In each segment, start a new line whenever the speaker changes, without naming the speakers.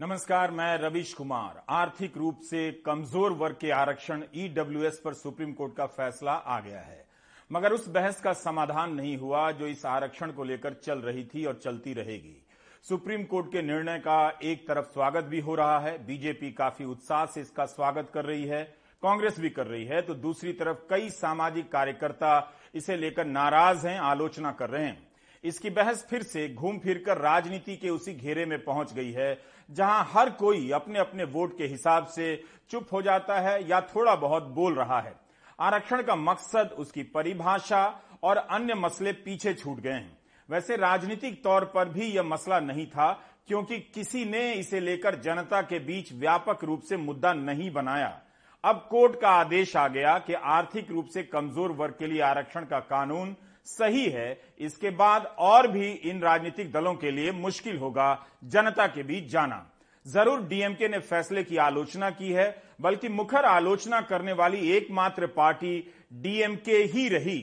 नमस्कार, मैं रविश कुमार। आर्थिक रूप से कमज़ोर वर्ग के आरक्षण ईडब्ल्यूएस पर सुप्रीम कोर्ट का फैसला आ गया है। मगर उस बहस का समाधान नहीं हुआ जो इस आरक्षण को लेकर चल रही थी और चलती रहेगी। सुप्रीम कोर्ट के निर्णय का एक तरफ़ स्वागत भी हो रहा है। बीजेपी काफ़ी उत्साह से इसका स्वागत कर रही है। कांग्रेस भी कर रही है। तो दूसरी तरफ़ कई सामाजिक कार्यकर्ता इसे लेकर नाराज़ हैं, आलोचना कर रहे हैं। इसकी बहस फिर से घूम फिरकर राजनीति के उसी घेरे में पहुँच गई है। जहाँ हर कोई अपने अपने वोट के हिसाब से चुप हो जाता है या थोड़ा बहुत बोल रहा है। आरक्षण का मकसद उसकी परिभाषा और अन्य मसले पीछे छूट गए हैं। वैसे राजनीतिक तौर पर भी यह मसला नहीं था, क्योंकि किसी ने इसे लेकर जनता के बीच व्यापक रूप से मुद्दा नहीं बनाया। अब कोर्ट का आदेश आ गया कि आर्थिक रूप से कमज़ोर वर्ग के लिए आरक्षण का कानून सही है, इसके बाद और भी इन राजनीतिक दलों के लिए मुश्किल होगा जनता के बीच जाना ज़रूर डीएमके ने फैसले की आलोचना की है, बल्कि मुखर आलोचना करने वाली एकमात्र पार्टी डीएमके ही रही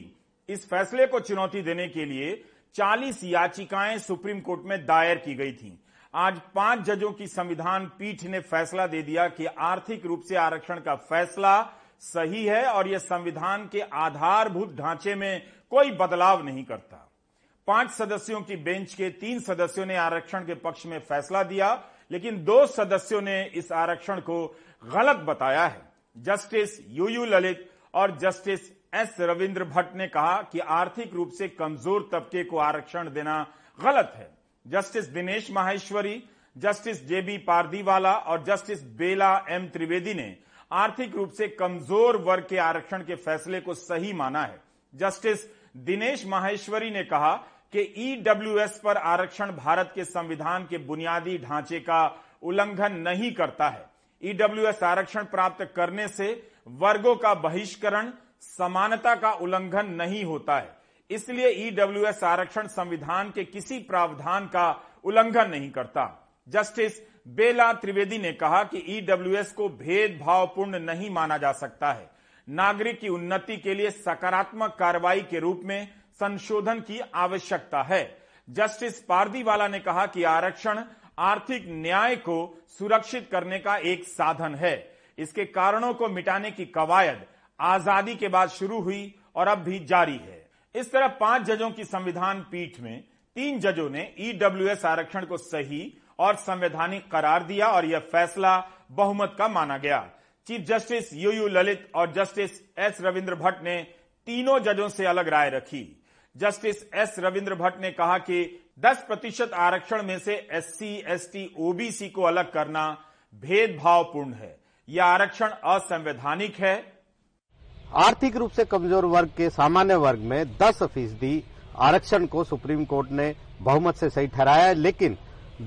इस फैसले को चुनौती देने के लिए 40 याचिकाएँ सुप्रीम कोर्ट में दायर की गई थीं। आज पाँच जजों की संविधान पीठ ने फैसला दे दिया कि आर्थिक रूप से आरक्षण का फैसला सही है और यह संविधान के आधारभूत ढांचे में कोई बदलाव नहीं करता। पाँच सदस्यों की बेंच के तीन सदस्यों ने आरक्षण के पक्ष में फैसला दिया, लेकिन दो सदस्यों ने इस आरक्षण को गलत बताया है। जस्टिस यू यू ललित और जस्टिस एस रविंद्र भट्ट ने कहा कि आर्थिक रूप से कमज़ोर तबके को आरक्षण देना गलत है। Justice Dinesh Maheshwari, justice J B Pardiwala और जस्टिस बेला एम त्रिवेदी ने आर्थिक रूप से कमज़ोर वर्ग के आरक्षण के फैसले को सही माना है। जस्टिस दिनेश माहेश्वरी ने कहा कि ईडब्ल्यूएस पर आरक्षण भारत के संविधान के बुनियादी ढांचे का उल्लंघन नहीं करता है। ईडब्ल्यूएस आरक्षण प्राप्त करने से वर्गों का बहिष्करण, समानता का उल्लंघन नहीं होता है। इसलिए ईडब्ल्यूएस आरक्षण संविधान के किसी प्रावधान का उल्लंघन नहीं करता। जस्टिस बेला त्रिवेदी ने कहा कि ईडब्ल्यूएस को भेदभावपूर्ण नहीं माना जा सकता है। नागरिक की उन्नति के लिए सकारात्मक कार्रवाई के रूप में संशोधन की आवश्यकता है। जस्टिस पारदीवाला ने कहा कि आरक्षण आर्थिक न्याय को सुरक्षित करने का एक साधन है। इसके कारणों को मिटाने की कवायद आज़ादी के बाद शुरू हुई और अब भी जारी है। इस तरह पाँच जजों की संविधान पीठ में तीन जजों ने ईडब्ल्यूएस आरक्षण को सही और संवैधानिक करार दिया और यह फैसला बहुमत का माना गया। Chief justice U U Lalit और जस्टिस एस रविंद्र भट्ट ने तीनों जजों से अलग राय रखी। जस्टिस एस रविंद्र भट्ट ने कहा कि 10 प्रतिशत आरक्षण में से एससी, एसटी, ओबीसी को अलग करना भेदभावपूर्ण है। यह आरक्षण असंवैधानिक है।
आर्थिक रूप से कमज़ोर वर्ग के सामान्य वर्ग में 10 फ़ीसदी आरक्षण को सुप्रीम कोर्ट ने बहुमत से सही ठहराया लेकिन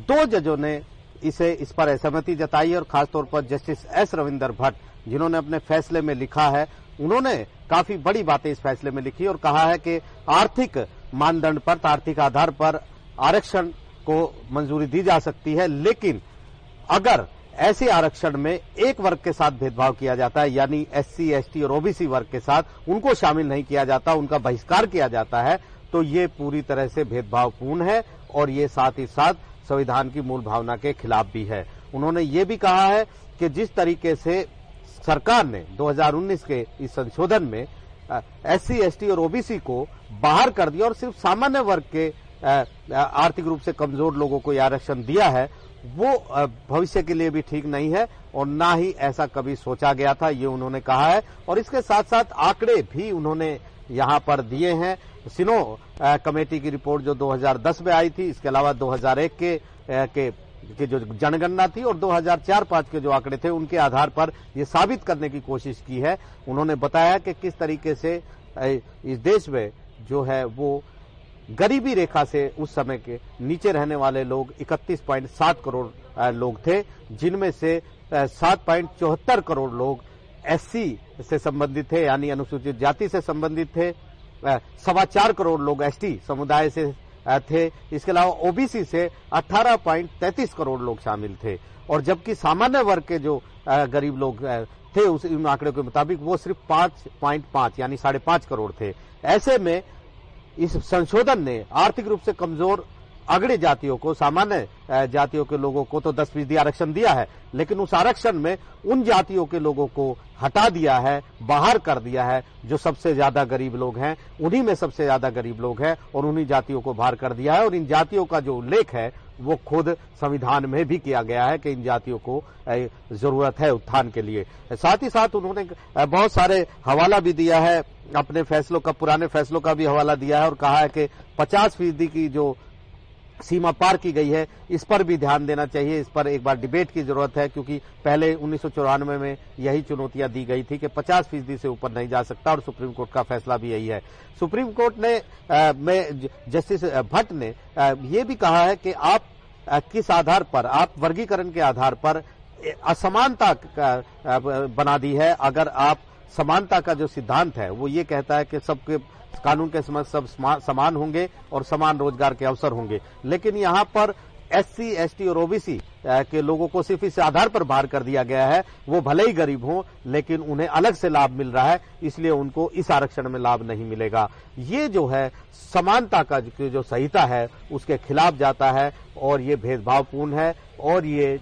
दो जजों ने इसे इस पर असहमति जताई और खासतौर पर जस्टिस एस रविंदर भट्ट जिन्होंने अपने फैसले में लिखा है। उन्होंने काफ़ी बड़ी बातें इस फैसले में लिखी और कहा है कि आर्थिक मानदंड पर आर्थिक आधार पर आरक्षण को मंजूरी दी जा सकती है लेकिन अगर ऐसे आरक्षण में एक वर्ग के साथ भेदभाव किया जाता है यानी एससी, एसटी और ओबीसी वर्ग के साथ उनको शामिल नहीं किया जाता उनका बहिष्कार किया जाता है तो ये पूरी तरह से भेदभावपूर्ण है और ये साथ ही साथ संविधान की मूल भावना के खिलाफ भी है। उन्होंने ये भी कहा है कि जिस तरीके से सरकार ने 2019 के इस संशोधन में एससी, एसटी और ओबीसी को बाहर कर दिया और सिर्फ़ सामान्य वर्ग के आर्थिक रूप से कमज़ोर लोगों को आरक्षण दिया है वो भविष्य के लिए भी ठीक नहीं है और ना ही ऐसा कभी सोचा गया था ये उन्होंने कहा है। और इसके साथ साथ आंकड़े भी उन्होंने यहाँ पर दिए हैं। सिनो कमेटी की रिपोर्ट जो 2010 में आई थी, इसके अलावा 2001 के के, की जो जनगणना थी और 2004-5 के जो आंकड़े थे, उनके आधार पर ये साबित करने की कोशिश की है। उन्होंने बताया कि किस तरीके से इस देश में जो है वो गरीबी रेखा से उस समय के नीचे रहने वाले लोग 31.7 करोड़ लोग थे, जिनमें से सात पॉइंट चौहत्तर करोड़ लोग एससी से संबंधित थे, यानी अनुसूचित जाति से संबंधित थे सवा चार करोड़ लोग एसटी समुदाय से थे। इसके अलावा ओबीसी से 18.33 करोड़ लोग शामिल थे। और जबकि सामान्य वर्ग के जो गरीब लोग थे, उस इन आंकड़े के मुताबिक वो सिर्फ़ पाँच पॉइंट पाँच, यानी साढ़े पाँच करोड़ थे। ऐसे में इस संशोधन ने आर्थिक रूप से कमज़ोर अगड़ी जातियों को, सामान्य जातियों के लोगों को तो दस फ़ीसदी आरक्षण दिया है, लेकिन उस आरक्षण में उन जातियों के लोगों को हटा दिया है, बाहर कर दिया है, जो सबसे ज़्यादा गरीब लोग हैं, उन्हीं में सबसे ज़्यादा गरीब लोग हैं, और उन्हीं जातियों को बाहर कर दिया है, और इन जातियों का जो उल्लेख है, वो खुद संविधान में भी किया गया है कि इन जातियों को ज़रूरत है उत्थान के लिए। साथ ही साथ उन्होंने बहुत सारे हवाला भी दिया है, अपने फैसलों का, पुराने फैसलों का भी हवाला दिया है, और कहा है कि 50 फ़ीसदी की जो सीमा पार की गई है। इस पर भी ध्यान देना चाहिए। इस पर एक बार डिबेट की ज़रूरत है क्योंकि पहले उन्नीस सौ चौरानवे में यही चुनौतियाँ दी गई थी कि 50 फ़ीसदी से ऊपर नहीं जा सकता और सुप्रीम कोर्ट का फैसला भी यही है। सुप्रीम कोर्ट ने आ, में जस्टिस भट्ट ने आ, ये भी कहा है कि आप आ, किस आधार पर आप वर्गीकरण के आधार पर असमानता बना दी है। अगर आप समानता का जो सिद्धांत है वो ये कहता है कि सबके कानून के समझ सब समान होंगे और समान रोज़गार के अवसर होंगे। लेकिन यहाँ पर एससी, एसटी और ओबीसी के लोगों को सिर्फ़ इस आधार पर बाहर कर दिया गया है। वो भले ही गरीब हों लेकिन उन्हें अलग से लाभ मिल रहा है इसलिए उनको इस आरक्षण में लाभ नहीं मिलेगा। ये जो है समानता का जो संहिता है उसके खिलाफ जाता है और ये भेदभावपूर्ण है और ये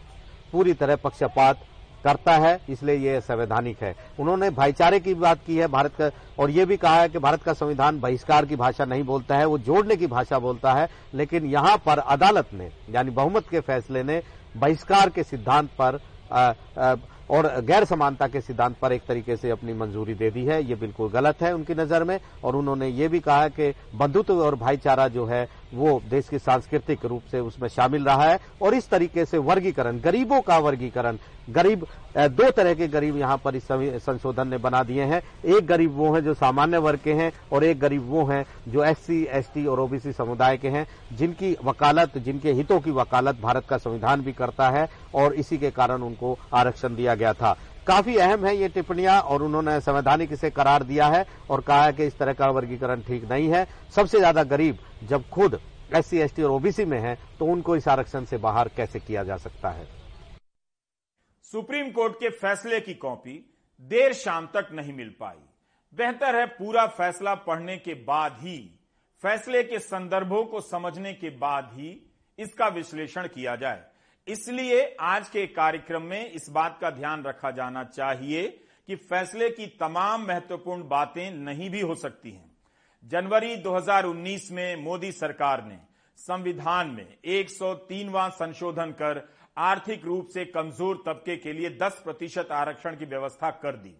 पूरी तरह पक्षपात करता है इसलिए ये संवैधानिक है। उन्होंने भाईचारे की बात की है भारत का और ये भी कहा है कि भारत का संविधान बहिष्कार की भाषा नहीं बोलता है वो जोड़ने की भाषा बोलता है लेकिन यहाँ पर अदालत ने यानी बहुमत के फैसले ने बहिष्कार के सिद्धांत पर आ, आ, और गैर समानता के सिद्धांत पर एक तरीके से अपनी मंजूरी दे दी है। ये बिल्कुल गलत है उनकी नज़र में और उन्होंने ये भी कहा कि बंधुत्व और भाईचारा जो है वो देश की सांस्कृतिक रूप से उसमें शामिल रहा है और इस तरीके से वर्गीकरण गरीबों का वर्गीकरण गरीब दो तरह के गरीब यहाँ पर इस संशोधन ने बना दिए हैं। एक गरीब वो हैं जो सामान्य वर्ग के हैं और एक गरीब वो हैं जो एससी, एसटी और ओबीसी समुदाय के हैं जिनकी वकालत जिनके हितों की वकालत भारत का संविधान भी करता है और इसी के कारण उनको आरक्षण दिया गया था। काफ़ी अहम है ये टिप्पणियाँ और उन्होंने संवैधानिक इसे करार दिया है और कहा है कि इस तरह का वर्गीकरण ठीक नहीं है। सबसे ज़्यादा गरीब जब खुद एस सी एस टी और ओबीसी में है तो उनको इस आरक्षण से बाहर कैसे किया जा सकता है?
सुप्रीम कोर्ट के फैसले की कॉपी देर शाम तक नहीं मिल पाई। बेहतर है पूरा फैसला पढ़ने के बाद ही, फैसले के संदर्भों को समझने के बाद ही इसका विश्लेषण किया जाए। इसलिए आज के कार्यक्रम में इस बात का ध्यान रखा जाना चाहिए कि फैसले की तमाम महत्वपूर्ण बातें नहीं भी हो सकती हैं। जनवरी 2019 में मोदी सरकार ने संविधान में 103वां संशोधन कर आर्थिक रूप से कमज़ोर तबके के लिए 10 प्रतिशत आरक्षण की व्यवस्था कर दी।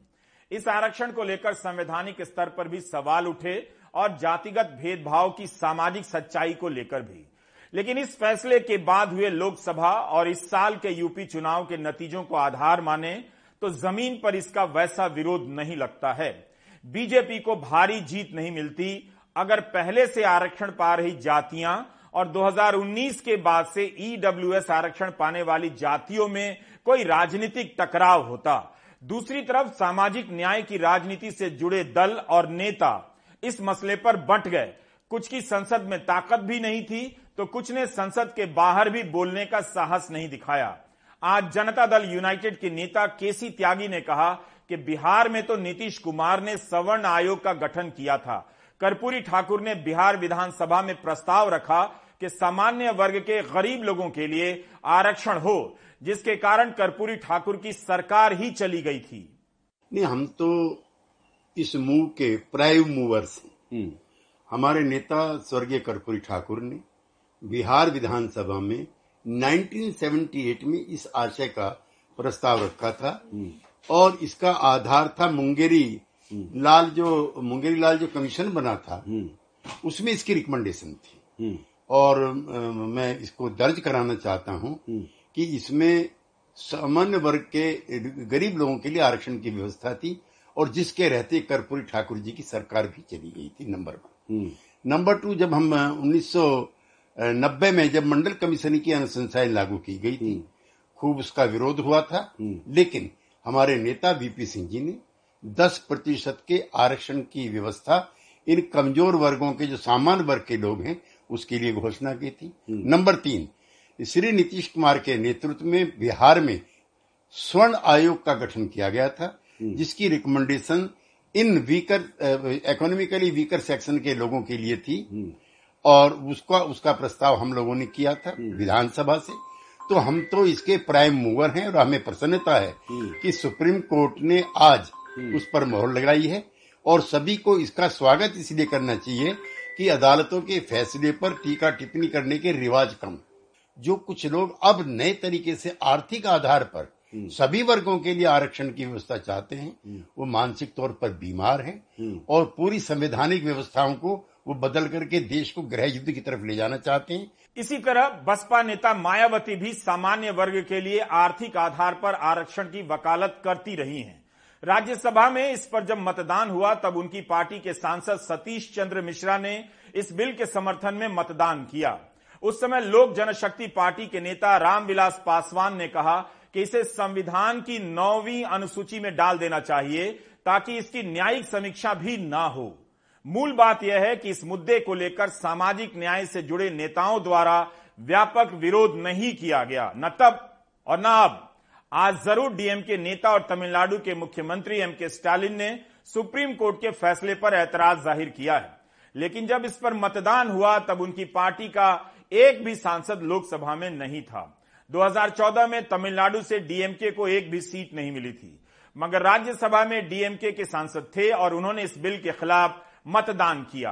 इस आरक्षण को लेकर संवैधानिक स्तर पर भी सवाल उठे और जातिगत भेदभाव की सामाजिक सच्चाई को लेकर भी। लेकिन इस फैसले के बाद हुए लोकसभा और इस साल के यूपी चुनाव के नतीजों को आधार माने तो ज़मीन पर इसका वैसा विरोध नहीं लगता है। बीजेपी को भारी जीत नहीं मिलती। अगर पहले से आरक्षण पा रही जातियाँ और 2019 के बाद से ईडब्ल्यूएस आरक्षण पाने वाली जातियों में कोई राजनीतिक टकराव होता। दूसरी तरफ़ सामाजिक न्याय की राजनीति से जुड़े दल और नेता इस मसले पर बंट गए। कुछ की संसद में ताकत भी नहीं थी तो कुछ ने संसद के बाहर भी बोलने का साहस नहीं दिखाया। आज जनता दल यूनाइटेड के नेता केसी त्यागी ने कहा कि बिहार में तो नीतीश कुमार ने सवर्ण आयोग का गठन किया था। कर्पूरी ठाकुर ने बिहार विधानसभा में प्रस्ताव रखा कि सामान्य वर्ग के गरीब लोगों के लिए आरक्षण हो जिसके कारण कर्पूरी ठाकुर की सरकार ही चली गई थी।
नहीं हम तो इस मूव के प्राइव मूवर से हम्म। हमारे नेता स्वर्गीय कर्पूरी ठाकुर ने बिहार विधानसभा में 1978 में इस आशय का प्रस्ताव रखा था हम्म। और इसका आधार था मुंगेरी हम्म। लाल जो मुंगेरी लाल जो कमीशन बना था उसमें इसकी रिकमेंडेशन थी और मैं इसको दर्ज कराना चाहता हूँ हम्म। कि इसमें सामान्य वर्ग के गरीब लोगों के लिए आरक्षण की व्यवस्था थी और जिसके रहते कर्पूरी ठाकुर जी की सरकार भी चली गई थी नंबर वन हम्म। नंबर टू जब हम उन्नीस नब्बे में जब मंडल कमीशन की अनुशंसाएँ लागू की गई थी हम्म। खूब उसका विरोध हुआ था लेकिन हमारे नेता वीपी सिंह जी ने 10 प्रतिशत के आरक्षण की व्यवस्था इन कमज़ोर वर्गों के जो सामान्य वर्ग के लोग हैं उसके लिए घोषणा की थी हम्म। नंबर तीन श्री नीतीश कुमार के नेतृत्व में बिहार में स्वर्ण आयोग का गठन किया गया था हम्म। जिसकी recommendation in weaker economically weaker section के लोगों के लिए थी। हम्म। और उसका उसका प्रस्ताव हम लोगों ने किया था विधानसभा से। तो हम तो इसके प्राइम मूवर हैं और हमें प्रसन्नता है कि सुप्रीम कोर्ट ने आज उस पर मोहर लगाई है और सभी को इसका स्वागत इसलिए करना चाहिए कि अदालतों के फैसले पर टीका टिप्पणी करने के रिवाज कम। जो कुछ लोग अब नए तरीके से आर्थिक आधार पर सभी वर्गों के लिए आरक्षण की व्यवस्था चाहते हैं। वो मानसिक तौर पर बीमार हैं और पूरी संवैधानिक व्यवस्थाओं को वो बदल करके देश को गृह युद्ध की तरफ़ ले जाना चाहते हैं।
इसी तरह बसपा नेता मायावती भी सामान्य वर्ग के लिए आर्थिक आधार पर आरक्षण की वकालत करती रही हैं। राज्यसभा में इस पर जब मतदान हुआ तब उनकी पार्टी के सांसद सतीश चंद्र मिश्रा ने इस बिल के समर्थन में मतदान किया। उस समय लोक जनशक्ति पार्टी के नेता रामविलास पासवान ने कहा कि इसे संविधान की नौवीं अनुसूची में डाल देना चाहिए ताकि इसकी न्यायिक समीक्षा भी ना हो। मूल बात यह है कि इस मुद्दे को लेकर सामाजिक न्याय से जुड़े नेताओं द्वारा व्यापक विरोध नहीं किया गया, न तब और न अब। आज ज़रूर डीएमके नेता और तमिलनाडु के मुख्यमंत्री एम के स्टालिन ने सुप्रीम कोर्ट के फैसले पर ऐतराज ज़ाहिर किया है। लेकिन जब इस पर मतदान हुआ, तब उनकी पार्टी का एक भी सांसद लोकसभा में नहीं था। 2014 में तमिलनाडु से डीएमके को एक भी सीट नहीं मिली थी मगर राज्यसभा में डीएमके के सांसद थे और उन्होंने इस बिल के खिलाफ मतदान किया।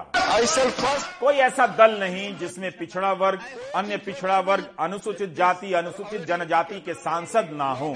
कोई ऐसा दल नहीं जिसमें पिछड़ा वर्ग अन्य पिछड़ा वर्ग अनुसूचित जाति अनुसूचित जनजाति के सांसद ना हो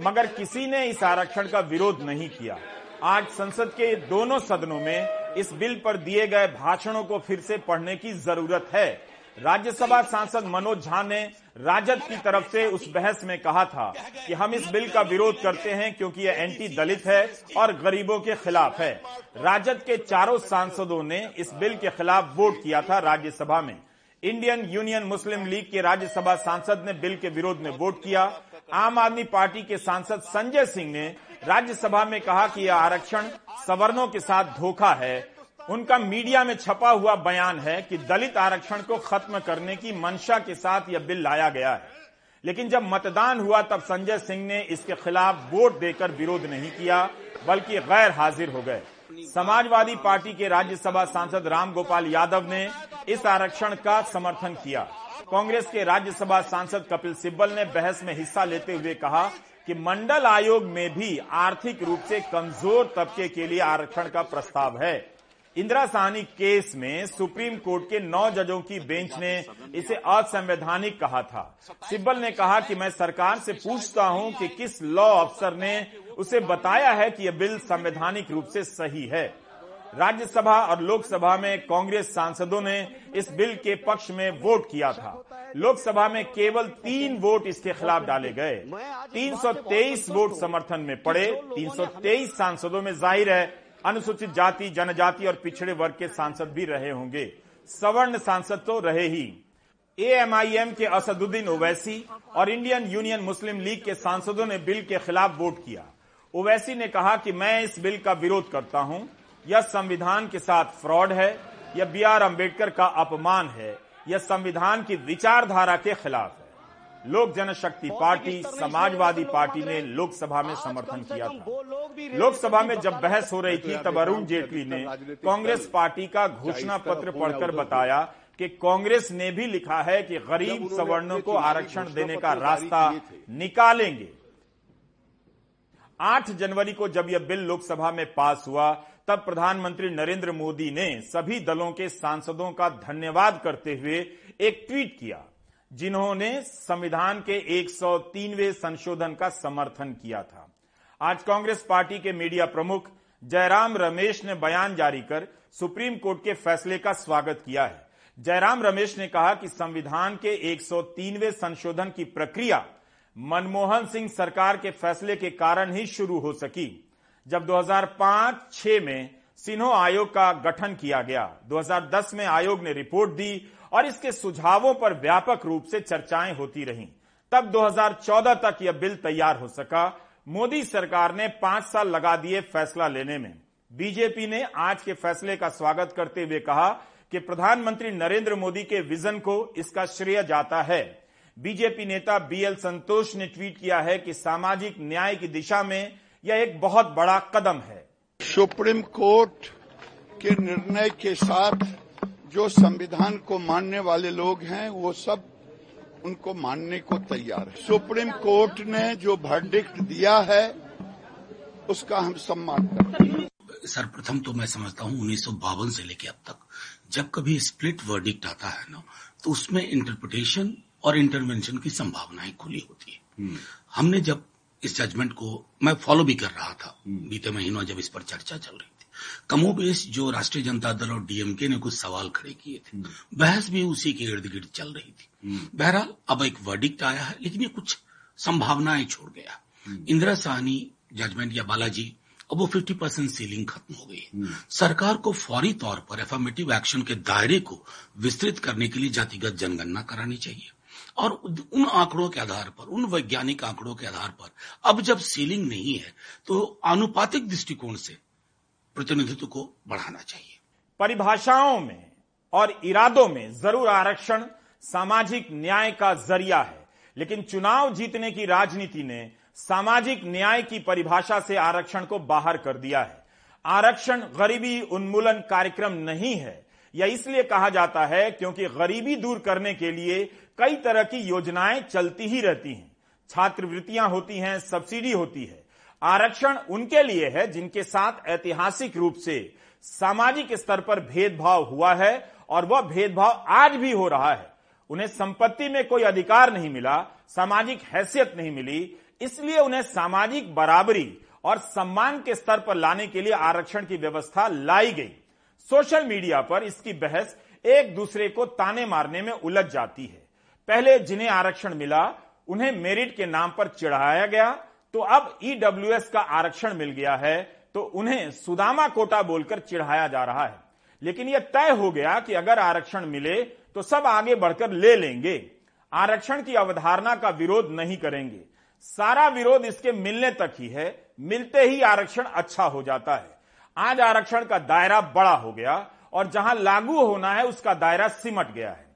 मगर किसी ने इस आरक्षण का विरोध नहीं किया। आज संसद के दोनों सदनों में इस बिल पर दिए गए भाषणों को फिर से पढ़ने की ज़रूरत है। राज्यसभा सांसद मनोज झा ने राजद की तरफ़ से उस बहस में कहा था कि हम इस बिल का विरोध करते हैं क्योंकि यह एंटी दलित है और गरीबों के खिलाफ है। राजद के चारों सांसदों ने इस बिल के खिलाफ वोट किया था राज्यसभा में। इंडियन यूनियन मुस्लिम लीग के राज्यसभा सांसद ने बिल के विरोध में वोट किया। आम आदमी पार्टी के सांसद संजय सिंह ने राज्यसभा में कहा कि यह आरक्षण सवर्णों के साथ धोखा है उनका मीडिया में छपा हुआ बयान है कि दलित आरक्षण को खत्म करने की मंशा के साथ यह बिल लाया गया है। लेकिन जब मतदान हुआ तब संजय सिंह ने इसके खिलाफ वोट देकर विरोध नहीं किया, बल्कि गैर हाजिर हो गए। समाजवादी पार्टी के राज्यसभा सांसद राम गोपाल यादव ने इस आरक्षण का समर्थन किया। कांग्रेस के राज्यसभा सांसद कपिल सिब्बल ने बहस में हिस्सा लेते हुए कहा कि मंडल आयोग में भी आर्थिक रूप से कमज़ोर तबके के लिए आरक्षण का प्रस्ताव है। इंदिरा साहनी केस में सुप्रीम कोर्ट के नौ जजों की बेंच ने इसे असंवैधानिक कहा था। सिब्बल ने कहा कि मैं सरकार से पूछता हूँ कि किस लॉ अफसर ने उसे बताया है कि यह बिल संवैधानिक रूप से सही है। राज्यसभा और लोकसभा में कांग्रेस सांसदों ने इस बिल के पक्ष में वोट किया था। लोकसभा में केवल तीन वोट इसके खिलाफ डाले गए। 323 वोट समर्थन में पड़े। 323 सांसदों में ज़ाहिर है अनुसूचित जाति, जनजाति और पिछड़े वर्ग के सांसद भी रहे होंगे। सवर्ण सांसद तो रहे ही। एएमआईएम के असदुद्दीन ओवैसी और इंडियन यूनियन मुस्लिम लीग के सांसदों ने बिल के खिलाफ वोट किया। ओवैसी ने कहा कि मैं इस बिल का विरोध करता हूँ। यह संविधान के साथ फ्रॉड है। यह बी आर अंबेडकर का अपमान है। यह संविधान की विचारधारा के खिलाफ है। लोक जनशक्ति पार्टी समाजवादी पार्टी ने लोकसभा में समर्थन किया था। लोकसभा में जब बहस हो रही थी तब अरुण जेटली ने कांग्रेस पार्टी का घोषणा पत्र पढ़कर बताया कि कांग्रेस ने भी लिखा है कि गरीब सवर्णों को आरक्षण देने का रास्ता निकालेंगे। 8 जनवरी को जब यह बिल लोकसभा में पास हुआ तब प्रधानमंत्री नरेंद्र मोदी ने सभी दलों के सांसदों का धन्यवाद करते हुए एक ट्वीट किया। जिन्होंने संविधान के 103वें संशोधन का समर्थन किया था। आज कांग्रेस पार्टी के मीडिया प्रमुख जयराम रमेश ने बयान जारी कर सुप्रीम कोर्ट के फैसले का स्वागत किया है। जयराम रमेश ने कहा कि संविधान के 103वें संशोधन की प्रक्रिया मनमोहन सिंह सरकार के फैसले के कारण ही शुरू हो सकी, जब 2005-6 में सिन्हो आयोग का गठन किया गया। 2010 में आयोग ने रिपोर्ट दी और इसके सुझावों पर व्यापक रूप से चर्चाएँ होती रहीं। तब 2014 तक यह बिल तैयार हो सका। मोदी सरकार ने पाँच साल लगा दिए फैसला लेने में। बीजेपी ने आज के फैसले का स्वागत करते हुए कहा कि प्रधानमंत्री नरेंद्र मोदी के विजन को इसका श्रेय जाता है। बीजेपी नेता बीएल संतोष ने ट्वीट किया है कि सामाजिक न्याय की दिशा में यह एक बहुत बड़ा कदम है।
सुप्रीम कोर्ट के निर्णय के साथ जो संविधान को मानने वाले लोग हैं वो सब उनको मानने को तैयार है सुप्रीम कोर्ट ने जो वर्डिक्ट दिया है उसका हम सम्मान करते हैं
सर्वप्रथम तो मैं समझता हूँ उन्नीस सौ बावन से लेकर अब तक जब कभी स्प्लिट वर्डिक्ट आता है ना तो उसमें इंटरप्रिटेशन और इंटरवेंशन की संभावनाएँ खुली होती है हम्म। हमने जब इस जजमेंट को मैं फॉलो भी कर रहा था हम्म। बीते महीनों जब इस पर चर्चा चल रही कमोबेश जो राष्ट्रीय जनता दल और डीएमके ने कुछ सवाल खड़े किए थे हम्म। बहस भी उसी के इर्द गिर्द चल रही थी। बहरहाल अब एक वर्डिक्ट आया है लेकिन ये कुछ संभावनाएँ छोड़ गया इंदिरा साहनी जजमेंट या बालाजी अब वो 50 परसेंट सीलिंग खत्म हो गई है। सरकार को फौरी तौर पर एफर्मेटिव एक्शन के दायरे को विस्तृत करने के लिए जातिगत जनगणना करानी चाहिए। और उन आंकड़ों के आधार पर उन वैज्ञानिक आंकड़ों के आधार पर अब जब सीलिंग नहीं है तो आनुपातिक दृष्टिकोण से प्रतिनिधित्व को बढ़ाना चाहिए।
परिभाषाओं में और इरादों में ज़रूर आरक्षण सामाजिक न्याय का ज़रिया है, लेकिन चुनाव जीतने की राजनीति ने सामाजिक न्याय की परिभाषा से आरक्षण को बाहर कर दिया है। आरक्षण गरीबी उन्मूलन कार्यक्रम नहीं है, यह इसलिए कहा जाता है क्योंकि गरीबी दूर करने के लिए कई तरह की योजनाएँ चलती ही रहती हैं। छात्रवृत्तियाँ होती हैं, सब्सिडी होती है आरक्षण उनके लिए है जिनके साथ ऐतिहासिक रूप से सामाजिक स्तर पर भेदभाव हुआ है और वह भेदभाव आज भी हो रहा है। उन्हें संपत्ति में कोई अधिकार नहीं मिला, सामाजिक हैसियत नहीं मिली, इसलिए उन्हें सामाजिक बराबरी और सम्मान के स्तर पर लाने के लिए आरक्षण की व्यवस्था लाई गई। सोशल मीडिया पर इसकी बहस एक दूसरे को ताने मारने में उलझ जाती है। पहले जिन्हें आरक्षण मिला, उन्हें मेरिट के नाम पर चिढ़ाया गया तो अब ईडब्ल्यूएस का आरक्षण मिल गया है तो उन्हें सुदामा कोटा बोलकर चिढ़ाया जा रहा है। लेकिन यह तय हो गया कि अगर आरक्षण मिले तो सब आगे बढ़कर ले लेंगे। आरक्षण की अवधारणा का विरोध नहीं करेंगे। सारा विरोध इसके मिलने तक ही है। मिलते ही आरक्षण अच्छा हो जाता है। आज आरक्षण का दायरा बड़ा हो गया, और जहाँ लागू होना है, उसका दायरा सिमट गया है।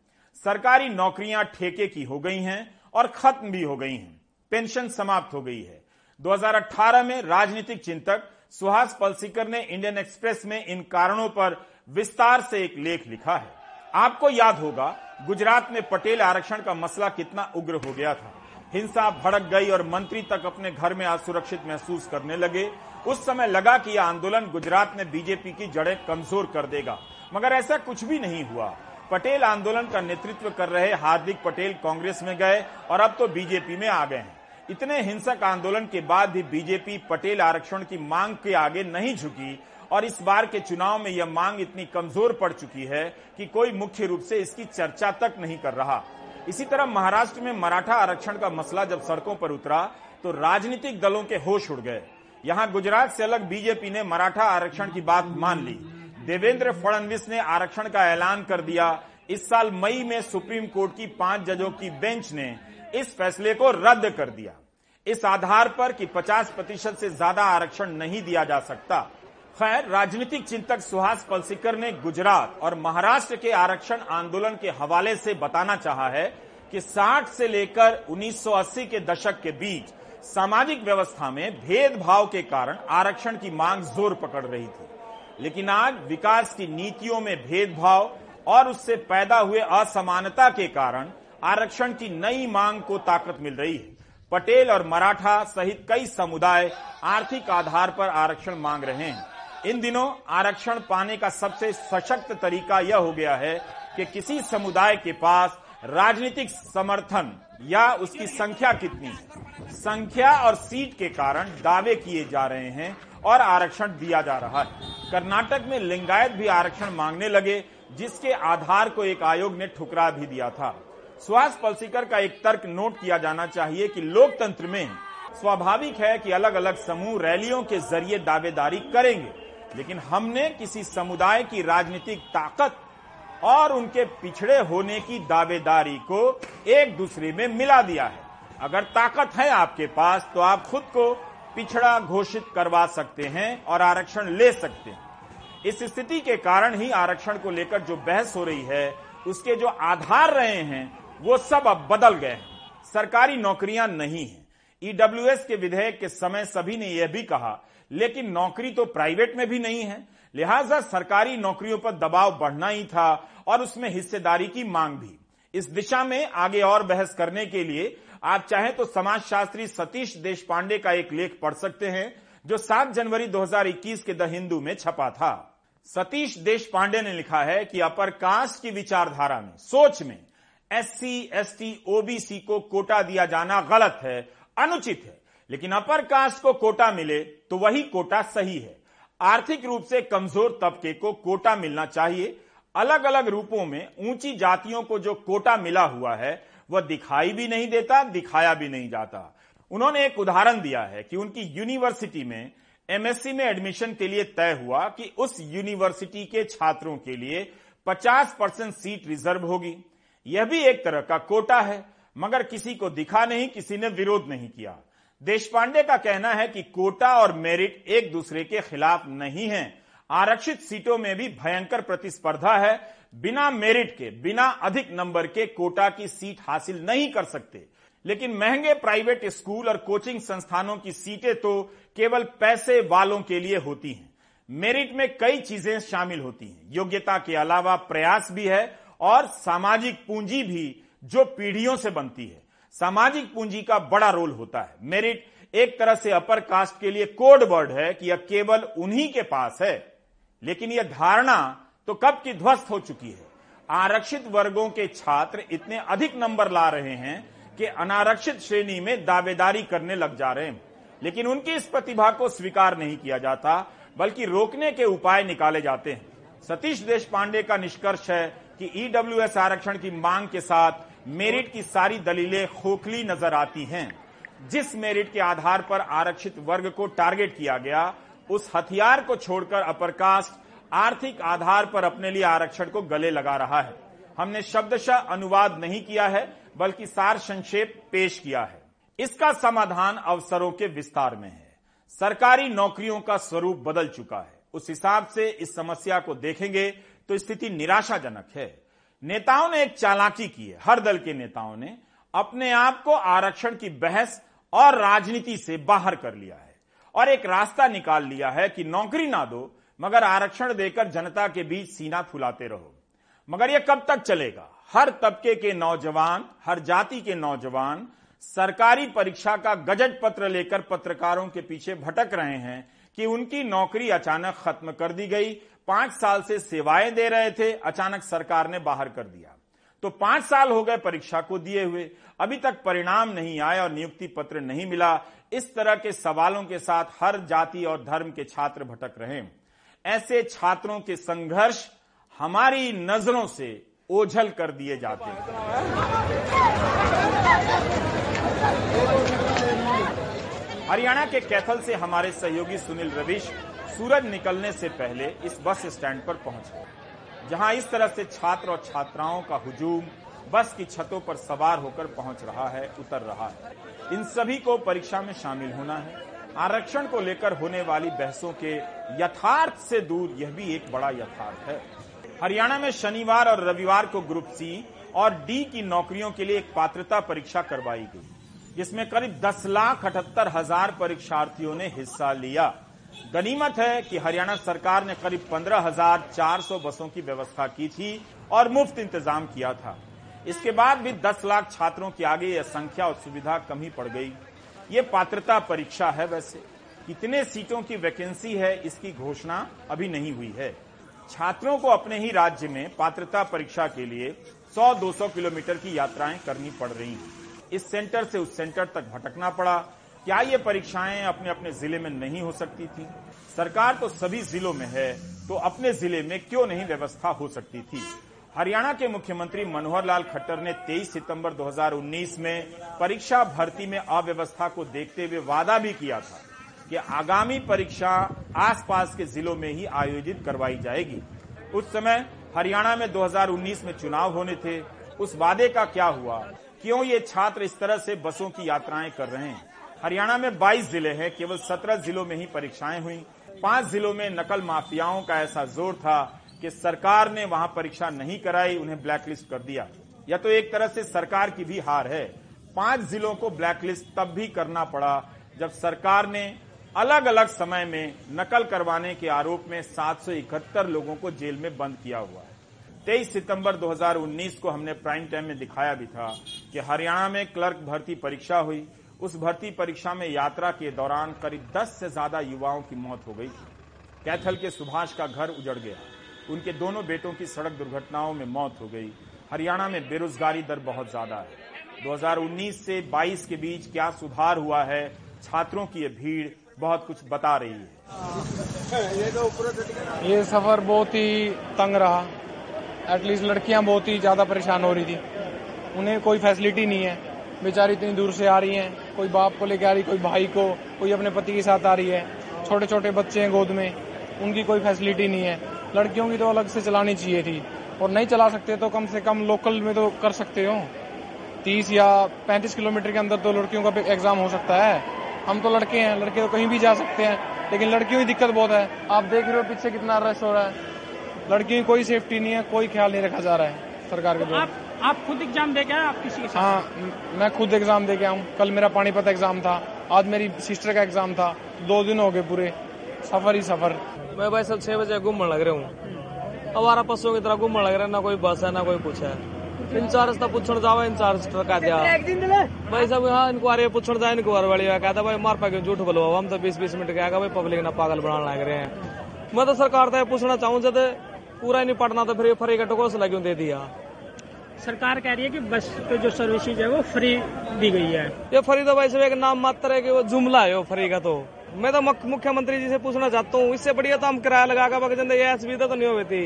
सरकारी नौकरियाँ ठेके की हो गई हैं, और खत्म भी हो गई हैं। पेंशन समाप्त हो गई है। 2018 में राजनीतिक चिंतक सुहास पलसीकर ने इंडियन एक्सप्रेस में इन कारणों पर विस्तार से एक लेख लिखा है। आपको याद होगा, गुजरात में पटेल आरक्षण का मसला कितना उग्र हो गया था। हिंसा भड़क गई और मंत्री तक अपने घर में असुरक्षित महसूस करने लगे। उस समय लगा कि यह आंदोलन गुजरात में बीजेपी की जड़ें कमज़ोर कर देगा। मगर ऐसा कुछ भी नहीं हुआ। पटेल आंदोलन का नेतृत्व कर रहे हार्दिक पटेल कांग्रेस में गए और अब तो बीजेपी में आ गए हैं। इतने हिंसक आंदोलन के बाद भी बीजेपी पटेल आरक्षण की मांग के आगे नहीं झुकी और इस बार के चुनाव में यह मांग इतनी कमज़ोर पड़ चुकी है कि कोई मुख्य रूप से इसकी चर्चा तक नहीं कर रहा। इसी तरह महाराष्ट्र में मराठा आरक्षण का मसला जब सड़कों पर उतरा तो राजनीतिक दलों के होश उड़ गए। यहाँ गुजरात से अलग बीजेपी ने मराठा आरक्षण की बात मान ली। देवेंद्र फडणवीस ने आरक्षण का ऐलान कर दिया। इस साल मई में सुप्रीम कोर्ट की पाँच जजों की बेंच ने इस फैसले को रद्द कर दिया। इस आधार पर कि 50 प्रतिशत से ज़्यादा आरक्षण नहीं दिया जा सकता। खैर, राजनीतिक चिंतक सुहास पलसिकर ने गुजरात और महाराष्ट्र के आरक्षण आंदोलन के हवाले से बताना चाहा है कि 60 से लेकर 1980 के दशक के बीच सामाजिक व्यवस्था में भेदभाव के कारण आरक्षण की मांग ज़ोर पकड़ रही थी। लेकिन आज विकास की नीतियों में भेदभाव और उससे पैदा हुए असमानता के कारण आरक्षण की नई मांग को ताकत मिल रही है। पटेल और मराठा सहित कई समुदाय आर्थिक आधार पर आरक्षण मांग रहे हैं। इन दिनों आरक्षण पाने का सबसे सशक्त तरीका यह हो गया है कि किसी समुदाय के पास राजनीतिक समर्थन या उसकी संख्या कितनी है संख्या और सीट के कारण दावे किए जा रहे हैं और आरक्षण दिया जा रहा है। कर्नाटक में लिंगायत भी आरक्षण मांगने लगे, जिसके आधार को एक आयोग ने ठुकरा भी दिया था। सुहास पलसीकर का एक तर्क नोट किया जाना चाहिए कि लोकतंत्र में स्वाभाविक है कि अलग अलग समूह रैलियों के ज़रिए दावेदारी करेंगे, लेकिन हमने किसी समुदाय की राजनीतिक ताकत और उनके पिछड़े होने की दावेदारी को एक दूसरे में मिला दिया है। अगर ताकत है आपके पास तो आप खुद को पिछड़ा घोषित करवा सकते हैं और आरक्षण ले सकते हैं। इस स्थिति के कारण ही आरक्षण को लेकर जो बहस हो रही है, उसके जो आधार रहे हैं वो सब अब बदल गए हैं। सरकारी नौकरियाँ नहीं है। ईडब्ल्यूएस के विधेयक के समय सभी ने यह भी कहा, लेकिन नौकरी तो प्राइवेट में भी नहीं है। लिहाजा सरकारी नौकरियों पर दबाव बढ़ना ही था और उसमें हिस्सेदारी की मांग भी। इस दिशा में आगे और बहस करने के लिए आप चाहें तो समाजशास्त्री सतीश देश पांडे का एक लेख पढ़ सकते हैं, जो 7 जनवरी 2021 के द हिंदू में छपा था। सतीश देश पांडे ने लिखा है कि अपर कास्ट की विचारधारा में, सोच में एससी एसटी ओबीसी को कोटा दिया जाना गलत है, अनुचित है। लेकिन अपर कास्ट को कोटा मिले तो वही कोटा सही है। आर्थिक रूप से कमज़ोर तबके को कोटा मिलना चाहिए। अलग अलग रूपों में ऊँची जातियों को जो कोटा मिला हुआ है, वह दिखाई भी नहीं देता, दिखाया भी नहीं जाता। उन्होंने एक उदाहरण दिया है कि उनकी यूनिवर्सिटी में एमएससी में एडमिशन के लिए तय हुआ कि उस यूनिवर्सिटी के छात्रों के लिए 50 परसेंट सीट रिज़र्व होगी। यह भी एक तरह का कोटा है, मगर किसी को दिखा नहीं, किसी ने विरोध नहीं किया। देश पांडे का कहना है कि कोटा और मेरिट एक दूसरे के खिलाफ नहीं है। आरक्षित सीटों में भी भयंकर प्रतिस्पर्धा है। बिना मेरिट के, बिना अधिक नंबर के कोटा की सीट हासिल नहीं कर सकते। लेकिन महँगे प्राइवेट स्कूल और कोचिंग संस्थानों की सीटें तो केवल पैसे वालों के लिए होती हैं। मेरिट में कई चीज़ें शामिल होती हैं। योग्यता के अलावा प्रयास भी है और सामाजिक पूंजी भी जो पीढ़ियों से बनती है। सामाजिक पूंजी का बड़ा रोल होता है। मेरिट एक तरह से अपर कास्ट के लिए कोड वर्ड है कि यह केवल उन्हीं के पास है। लेकिन यह धारणा तो कब की ध्वस्त हो चुकी है? आरक्षित वर्गों के छात्र इतने अधिक नंबर ला रहे हैं कि अनारक्षित श्रेणी में दावेदारी करने लग जा रहे हैं। लेकिन उनकी इस प्रतिभा को स्वीकार नहीं किया जाता, बल्कि रोकने के उपाय निकाले जाते हैं। सतीश देश पांडे का निष्कर्ष है कि ईडब्ल्यूएस आरक्षण की मांग के साथ मेरिट की सारी दलीलें खोखली नज़र आती हैं। जिस मेरिट के आधार पर आरक्षित वर्ग को टारगेट किया गया, उस हथियार को छोड़कर अपर कास्ट आर्थिक आधार पर अपने लिए आरक्षण को गले लगा रहा है। हमने शब्दशः अनुवाद नहीं किया है, बल्कि सार संक्षेप पेश किया है। इसका समाधान अवसरों के विस्तार में है। सरकारी नौकरियों का स्वरूप बदल चुका है। उस हिसाब से इस समस्या को देखेंगे तो स्थिति निराशाजनक है। नेताओं ने एक चालाकी की है। हर दल के नेताओं ने अपने आप को आरक्षण की बहस और राजनीति से बाहर कर लिया है और एक रास्ता निकाल लिया है कि नौकरी ना दो, मगर आरक्षण देकर जनता के बीच सीना फुलाते रहो। मगर यह कब तक चलेगा? हर तबके के नौजवान, हर जाति के नौजवान सरकारी परीक्षा का गजट पत्र लेकर पत्रकारों के पीछे भटक रहे हैं कि उनकी नौकरी अचानक खत्म कर दी गई पाँच साल से सेवाएँ दे रहे थे, अचानक सरकार ने बाहर कर दिया। तो पाँच साल हो गए परीक्षा को दिए हुए। अभी तक परिणाम नहीं आए और नियुक्ति पत्र नहीं मिला। इस तरह के सवालों के साथ हर जाति और धर्म के छात्र भटक रहे ऐसे छात्रों के संघर्ष हमारी नज़रों से ओझल कर दिए जाते हैं। हरियाणा के कैथल से हमारे सहयोगी सुनील रविश सूरज निकलने से पहले इस बस स्टैंड पर पहुँच गए, जहाँ इस तरह से छात्र और छात्राओं का हुजूम, बस की छतों पर सवार होकर पहुँच रहा है, उतर रहा है। इन सभी को परीक्षा में शामिल होना है। आरक्षण को लेकर होने वाली बहसों के यथार्थ से दूर यह भी एक बड़ा यथार्थ है। हरियाणा में शनिवार और रविवार को ग्रुप सी और डी की नौकरियों के लिए एक पात्रता परीक्षा करवाई गई। जिसमें करीब दस लाख अठहत्तर हज़ार परीक्षार्थियों ने हिस्सा लिया। गनीमत है कि हरियाणा सरकार ने करीब पंद्रह हज़ार चार सौ बसों की व्यवस्था की थी और मुफ़्त इंतज़ाम किया था। इसके बाद भी दस लाख छात्रों की आगे यह संख्या और सुविधा कम ही पड़ गई। ये पात्रता परीक्षा है वैसे। कितने सीटों की वैकेंसी है, इसकी घोषणा अभी नहीं हुई है। छात्रों को अपने ही राज्य में पात्रता परीक्षा के लिए 100-200 किलोमीटर की यात्राएँ करनी पड़ रही हैं। इस सेंटर से उस सेंटर तक भटकना पड़ा। क्या ये परीक्षाएँ अपने अपने ज़िले में नहीं हो सकती थी? सरकार तो सभी जिलों में है तो अपने ज़िले में क्यों नहीं व्यवस्था हो सकती थी? हरियाणा के मुख्यमंत्री मनोहर लाल खट्टर ने 23 सितंबर 2019 में परीक्षा भर्ती में अव्यवस्था को देखते हुए वादा भी किया था कि आगामी परीक्षा आसपास के जिलों में ही आयोजित करवाई जाएगी। उस समय हरियाणा में 2019 में चुनाव होने थे। उस वादे का क्या हुआ? क्यों ये छात्र इस तरह से बसों की यात्राएँ कर रहे हैं? हरियाणा में 22 ज़िले हैं, केवल 17 जिलों में ही परीक्षाएँ हुई। पाँच जिलों में नकल माफियाओं का ऐसा ज़ोर था कि सरकार ने वहाँ परीक्षा नहीं कराई, उन्हें ब्लैकलिस्ट कर दिया। या तो एक तरह से सरकार की भी हार है। पाँच जिलों को ब्लैकलिस्ट तब भी करना पड़ा जब सरकार ने अलग अलग समय में नकल करवाने के आरोप में 771 लोगों को जेल में बंद किया हुआ। 23 सितंबर 2019 को हमने प्राइम टाइम में दिखाया भी था कि हरियाणा में क्लर्क भर्ती परीक्षा हुई। उस भर्ती परीक्षा में यात्रा के दौरान करीब 10 से ज़्यादा युवाओं की मौत हो गई थी। कैथल के सुभाष का घर उजड़ गया। उनके दोनों बेटों की सड़क दुर्घटनाओं में मौत हो गई। हरियाणा में बेरोजगारी दर बहुत ज़्यादा है। 2019 से 22 के बीच क्या सुधार हुआ है, छात्रों की ये भीड़ बहुत कुछ बता रही है।
ये सफ़र बहुत ही तंग रहा। एटलीस्ट लड़कियाँ बहुत ही ज़्यादा परेशान हो रही थी। उन्हें कोई फैसिलिटी नहीं है। बेचारी इतनी दूर से आ रही हैं। कोई बाप को लेके आ रही, कोई भाई को, कोई अपने पति के साथ आ रही है। छोटे छोटे बच्चे हैं गोद में। उनकी कोई फैसिलिटी नहीं है। लड़कियों की तो अलग से चलानी चाहिए थी। और नहीं चला सकते तो कम से कम लोकल में तो कर सकते हो। तीस या पैंतीस किलोमीटर के अंदर तो लड़कियों का एग्ज़ाम हो सकता है। हम तो लड़के हैं। लड़के तो कहीं भी जा सकते हैं। लेकिन लड़कियों की दिक्कत बहुत है। आप देख रहे हो पीछे कितना रश हो रहा है। लड़कियों की कोई सेफ्टी नहीं है कोई ख्याल नहीं रखा जा रहा है सरकार के
तो आप आप खुद एग्ज़ाम दे के आए आप किसी के साथ?
हाँ मैं खुद एग्ज़ाम दे के आऊँ। कल मेरा पानीपत एग्ज़ाम था आज मेरी सिस्टर का एग्ज़ाम था। दो दिन हो गए पूरे। सफ़र ही सफ़र।
मैं भाई सब छह बजे घूमने लग रहा हूँ। हमारा पशुओं की तरह घूमने लग रहा है ना कोई बस है ना कोई कुछ है। इंचार्ज था पूछण जावा इंचार्ज टका दिया। भाई सब हाँ इंक्वायरी पूछण जाए इंक्वायरी वाली है कहता भाई मार पाके झूठ बोलो। हम तो बीस बीस मिनट के आएगा भाई पब्लिक ना पागल बनाने लग रहे हैं। मैं तो सरकार से पूछना चाहूँ जब पूरा ही नहीं पढ़ना तो फिर फ्री का टकोस लगे दे दिया।
सरकार कह रही है कि बस पे जो सर्विसेज़ है वो फ्री दी गई है।
ये फ्री तो भाई सब एक नाम मात्र है कि वो जुमला है वो फ्री का तो। मैं तो मुख्यमंत्री जी से पूछना चाहता हूँ इससे बढ़िया तो हम किराया लगा कर बगजन ये सुविधा तो नहीं हो थी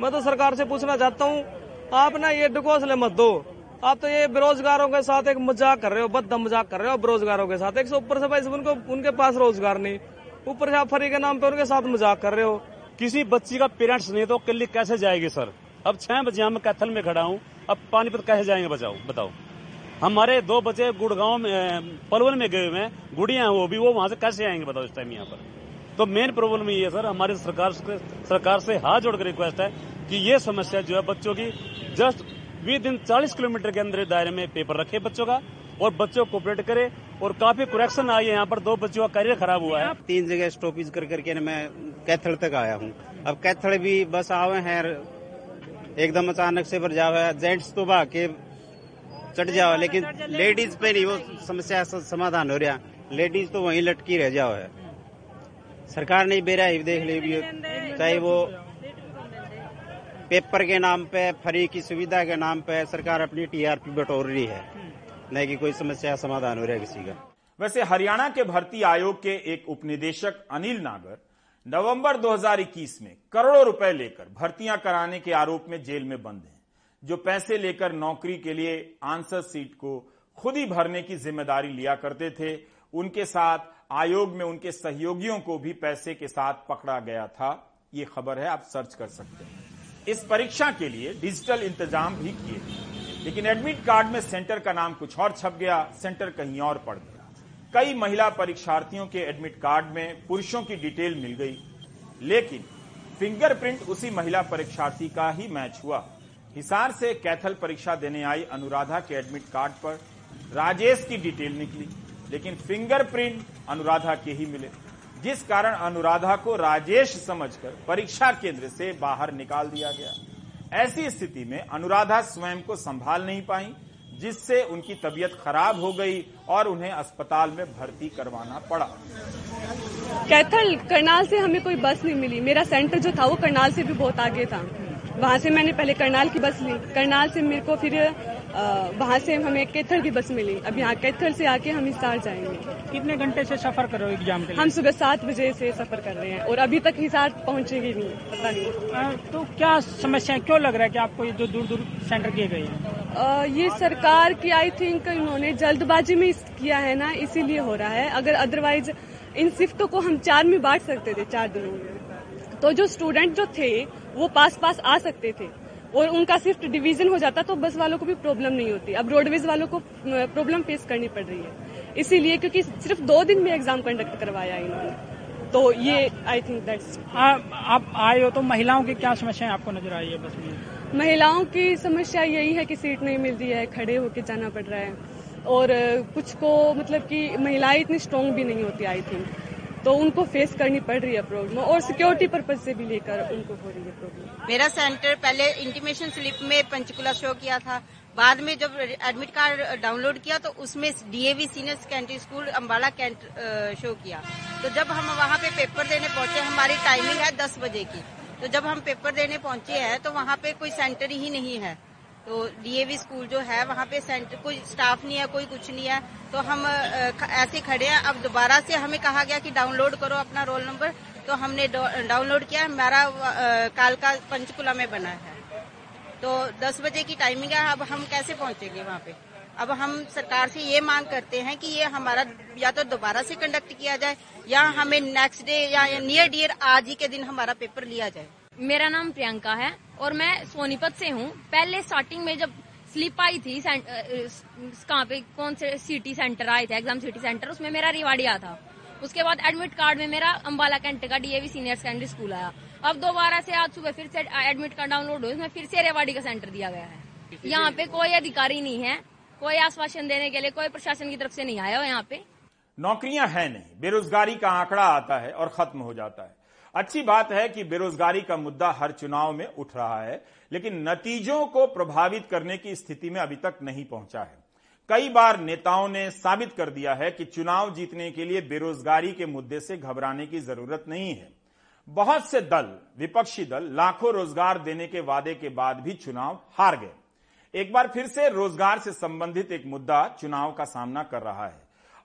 मैं तो सरकार से पूछना चाहता हूँ आप ना ये डकोसले मत दो। आप तो ये बेरोजगारों के साथ एक मज़ाक कर रहे हो बद्दा मज़ाक कर रहे हो बेरोजगारों के साथ। एक सौ ऊपर से भाई उनको उनके पास रोज़गार नहीं। ऊपर से आप फ्री के नाम पे उनके साथ मज़ाक कर रहे हो।
किसी बच्ची का पेरेंट्स नहीं तो किल्ली कैसे जाएगी, सर? अब छह बजे मैं कैथल में खड़ा हूँ, अब पानीपत कैसे जाएँगे बचाओ बताओ। हमारे दो बच्चे गुड़गांव में पलवल में गए हुए हैं, गुड़िया हैं वो भी, वो वहाँ से कैसे आएँगे, बताओ, इस टाइम यहाँ पर। तो मेन प्रॉब्लम ये है, सर, हमारी सरकार सरकार से हाथ जोड़कर रिक्वेस्ट है कि ये समस्या जो है बच्चों की जस्ट विद इन चालीस किलोमीटर के अंदर दायरे में पेपर रखे बच्चों का। और बच्चों को कोऑपरेट करे और काफ़ी करेक्शन आई है यहाँ पर। दो बच्चों का करियर खराब हुआ है।
तीन जगह स्टॉपेज कर करके मैं कैथल तक आया हूँ। अब कैथल भी बस आवे हैं एकदम अचानक से भर जावे। जेंट्स तो भाग के चढ़ जाओ लेकिन लेडीज़ पे नहीं, वो समस्या समाधान हो रहा लेडीज़ तो वहीं लटकी रह जाओ है सरकार ने बेरा ही, देख ली चाहे वो पेपर के नाम पे, फ्री की सुविधा के नाम पे सरकार अपनी टीआरपी बटोर रही है। नहीं कि कोई समस्या समाधान हो रहा है किसी का।
वैसे हरियाणा के भर्ती आयोग के एक उपनिदेशक अनिल नागर नवंबर 2021 में करोड़ों रुपए लेकर भर्तियाँ कराने के आरोप में जेल में बंद हैं, जो पैसे लेकर नौकरी के लिए आंसर सीट को खुद ही भरने की ज़िम्मेदारी लिया करते थे। उनके साथ आयोग में उनके सहयोगियों को भी पैसे के साथ पकड़ा गया था। ये खबर है, आप सर्च कर सकते हैं। इस परीक्षा के लिए डिजिटल इंतज़ाम भी किए लेकिन एडमिट कार्ड में सेंटर का नाम कुछ और छप गया सेंटर कहीं और पड़ गया। कई महिला परीक्षार्थियों के एडमिट कार्ड में पुरुषों की डिटेल मिल गई। लेकिन फिंगरप्रिंट उसी महिला परीक्षार्थी का ही मैच हुआ। हिसार से कैथल परीक्षा देने आई अनुराधा के एडमिट कार्ड पर राजेश की डिटेल निकली, लेकिन फिंगरप्रिंट अनुराधा के ही मिले, जिस कारण अनुराधा को राजेश समझकर परीक्षा केंद्र से बाहर निकाल दिया गया। ऐसी स्थिति में अनुराधा स्वयं को संभाल नहीं पाई, जिससे उनकी तबीयत खराब हो गई और उन्हें अस्पताल में भर्ती करवाना पड़ा।
कैथल, करनाल से हमें कोई बस नहीं मिली। मेरा सेंटर जो था, वो करनाल से भी बहुत आगे था। वहाँ से मैंने पहले करनाल की बस ली। करनाल से मेरे को फिर वहाँ से हमें कैथल की बस मिली। अब यहाँ कैथल से आके हम हिसार जाएँगे।
कितने घंटे से सफ़र कर रहे हो एग्ज़ाम के लिए?
हम सुबह सात बजे से सफ़र कर रहे हैं और अभी तक हिसार पहुंचेगी नहीं पता नहीं।
आ, तो क्या समस्या क्यों लग रहा है कि आपको ये जो दूर दूर सेंटर किए गए हैं?
ये सरकार की आई थिंक इन्होंने जल्दबाजी में किया है ना इसीलिए हो रहा है। अगर अदरवाइज़ इन शिफ्टों को हम चार में बांट सकते थे चार दिनों में। तो जो स्टूडेंट जो थे वो पास पास आ सकते थे। और उनका सिर्फ़ डिवीज़न हो जाता तो बस वालों को भी प्रॉब्लम नहीं होती। अब रोडवेज़ वालों को प्रॉब्लम फेस करनी पड़ रही है। इसीलिए क्योंकि सिर्फ़ दो दिन में एग्ज़ाम कंडक्ट करवाया इन्होंने। तो ये आई थिंक दैट्स
आप आए हो तो महिलाओं की क्या समस्याएँ आपको नज़र आई है बस में?
महिलाओं की समस्या यही है कि सीट नहीं मिल रही है खड़े होकर जाना पड़ रहा है। और कुछ को मतलब कि महिलाएँ इतनी स्ट्रांग भी नहीं होती आई थिंक तो उनको फेस करनी पड़ रही है प्रॉब्लम और सिक्योरिटी पर्पज से भी लेकर उनको हो रही है प्रॉब्लम
मेरा सेंटर पहले इंटीमेशन स्लिप में पंचकुला शो किया था। बाद में जब एडमिट कार्ड डाउनलोड किया तो उसमें DAV senior secondary school Ambala cantt show किया। तो जब हम वहाँ पे पेपर देने पहुँचे, हमारी टाइमिंग है दस बजे की। तो जब हम पेपर देने पहुँचे हैं तो वहाँ पे कोई सेंटर ही नहीं है। तो डीएवी स्कूल जो है, वहाँ पे सेंटर कोई स्टाफ नहीं है, कोई कुछ नहीं है। तो हम ऐसे खड़े हैं। अब दोबारा से हमें कहा गया कि डाउनलोड करो अपना रोल नंबर तो हमने डाउनलोड किया मेरा काल का पंचकुला में बना है। तो 10 बजे की टाइमिंग है। अब हम कैसे पहुँचेंगे वहाँ पे? अब हम सरकार से ये मांग करते हैं कि ये हमारा, या तो दोबारा से कंडक्ट किया जाए, या हमें नेक्स्ट डे या नियर डियर आज ही के दिन हमारा पेपर लिया जाए।
मेरा नाम प्रियंका है और मैं सोनीपत से हूँ। पहले स्टार्टिंग में जब स्लिप आई थी कहाँ पे कौन से सिटी सेंटर आए थे एग्ज़ाम सिटी सेंटर उसमें मेरा रिवाड़िया था। उसके बाद एडमिट कार्ड में मेरा अम्बाला कैंट का डीएवी सीनियर सेकेंडरी स्कूल आया। अब दोबारा से आज सुबह फिर से एडमिट कार्ड डाउनलोड हुआ उसमें फिर से रेवाड़ी का सेंटर दिया गया है। यहाँ पे कोई अधिकारी नहीं है कोई आश्वासन देने के लिए कोई प्रशासन की तरफ़ से नहीं आया हो यहाँ पे।
नौकरियाँ हैं नहीं बेरोजगारी का आंकड़ा आता है और खत्म हो जाता है। अच्छी बात है कि बेरोजगारी का मुद्दा हर चुनाव में उठ रहा है, लेकिन नतीजों को प्रभावित करने की स्थिति में अभी तक नहीं पहुँचा है। कई बार नेताओं ने साबित कर दिया है कि चुनाव जीतने के लिए बेरोजगारी के मुद्दे से घबराने की ज़रूरत नहीं है। बहुत से दल, विपक्षी दल, लाखों रोज़गार देने के वादे के बाद भी चुनाव हार गए। एक बार फिर से रोज़गार से संबंधित एक मुद्दा चुनाव का सामना कर रहा है।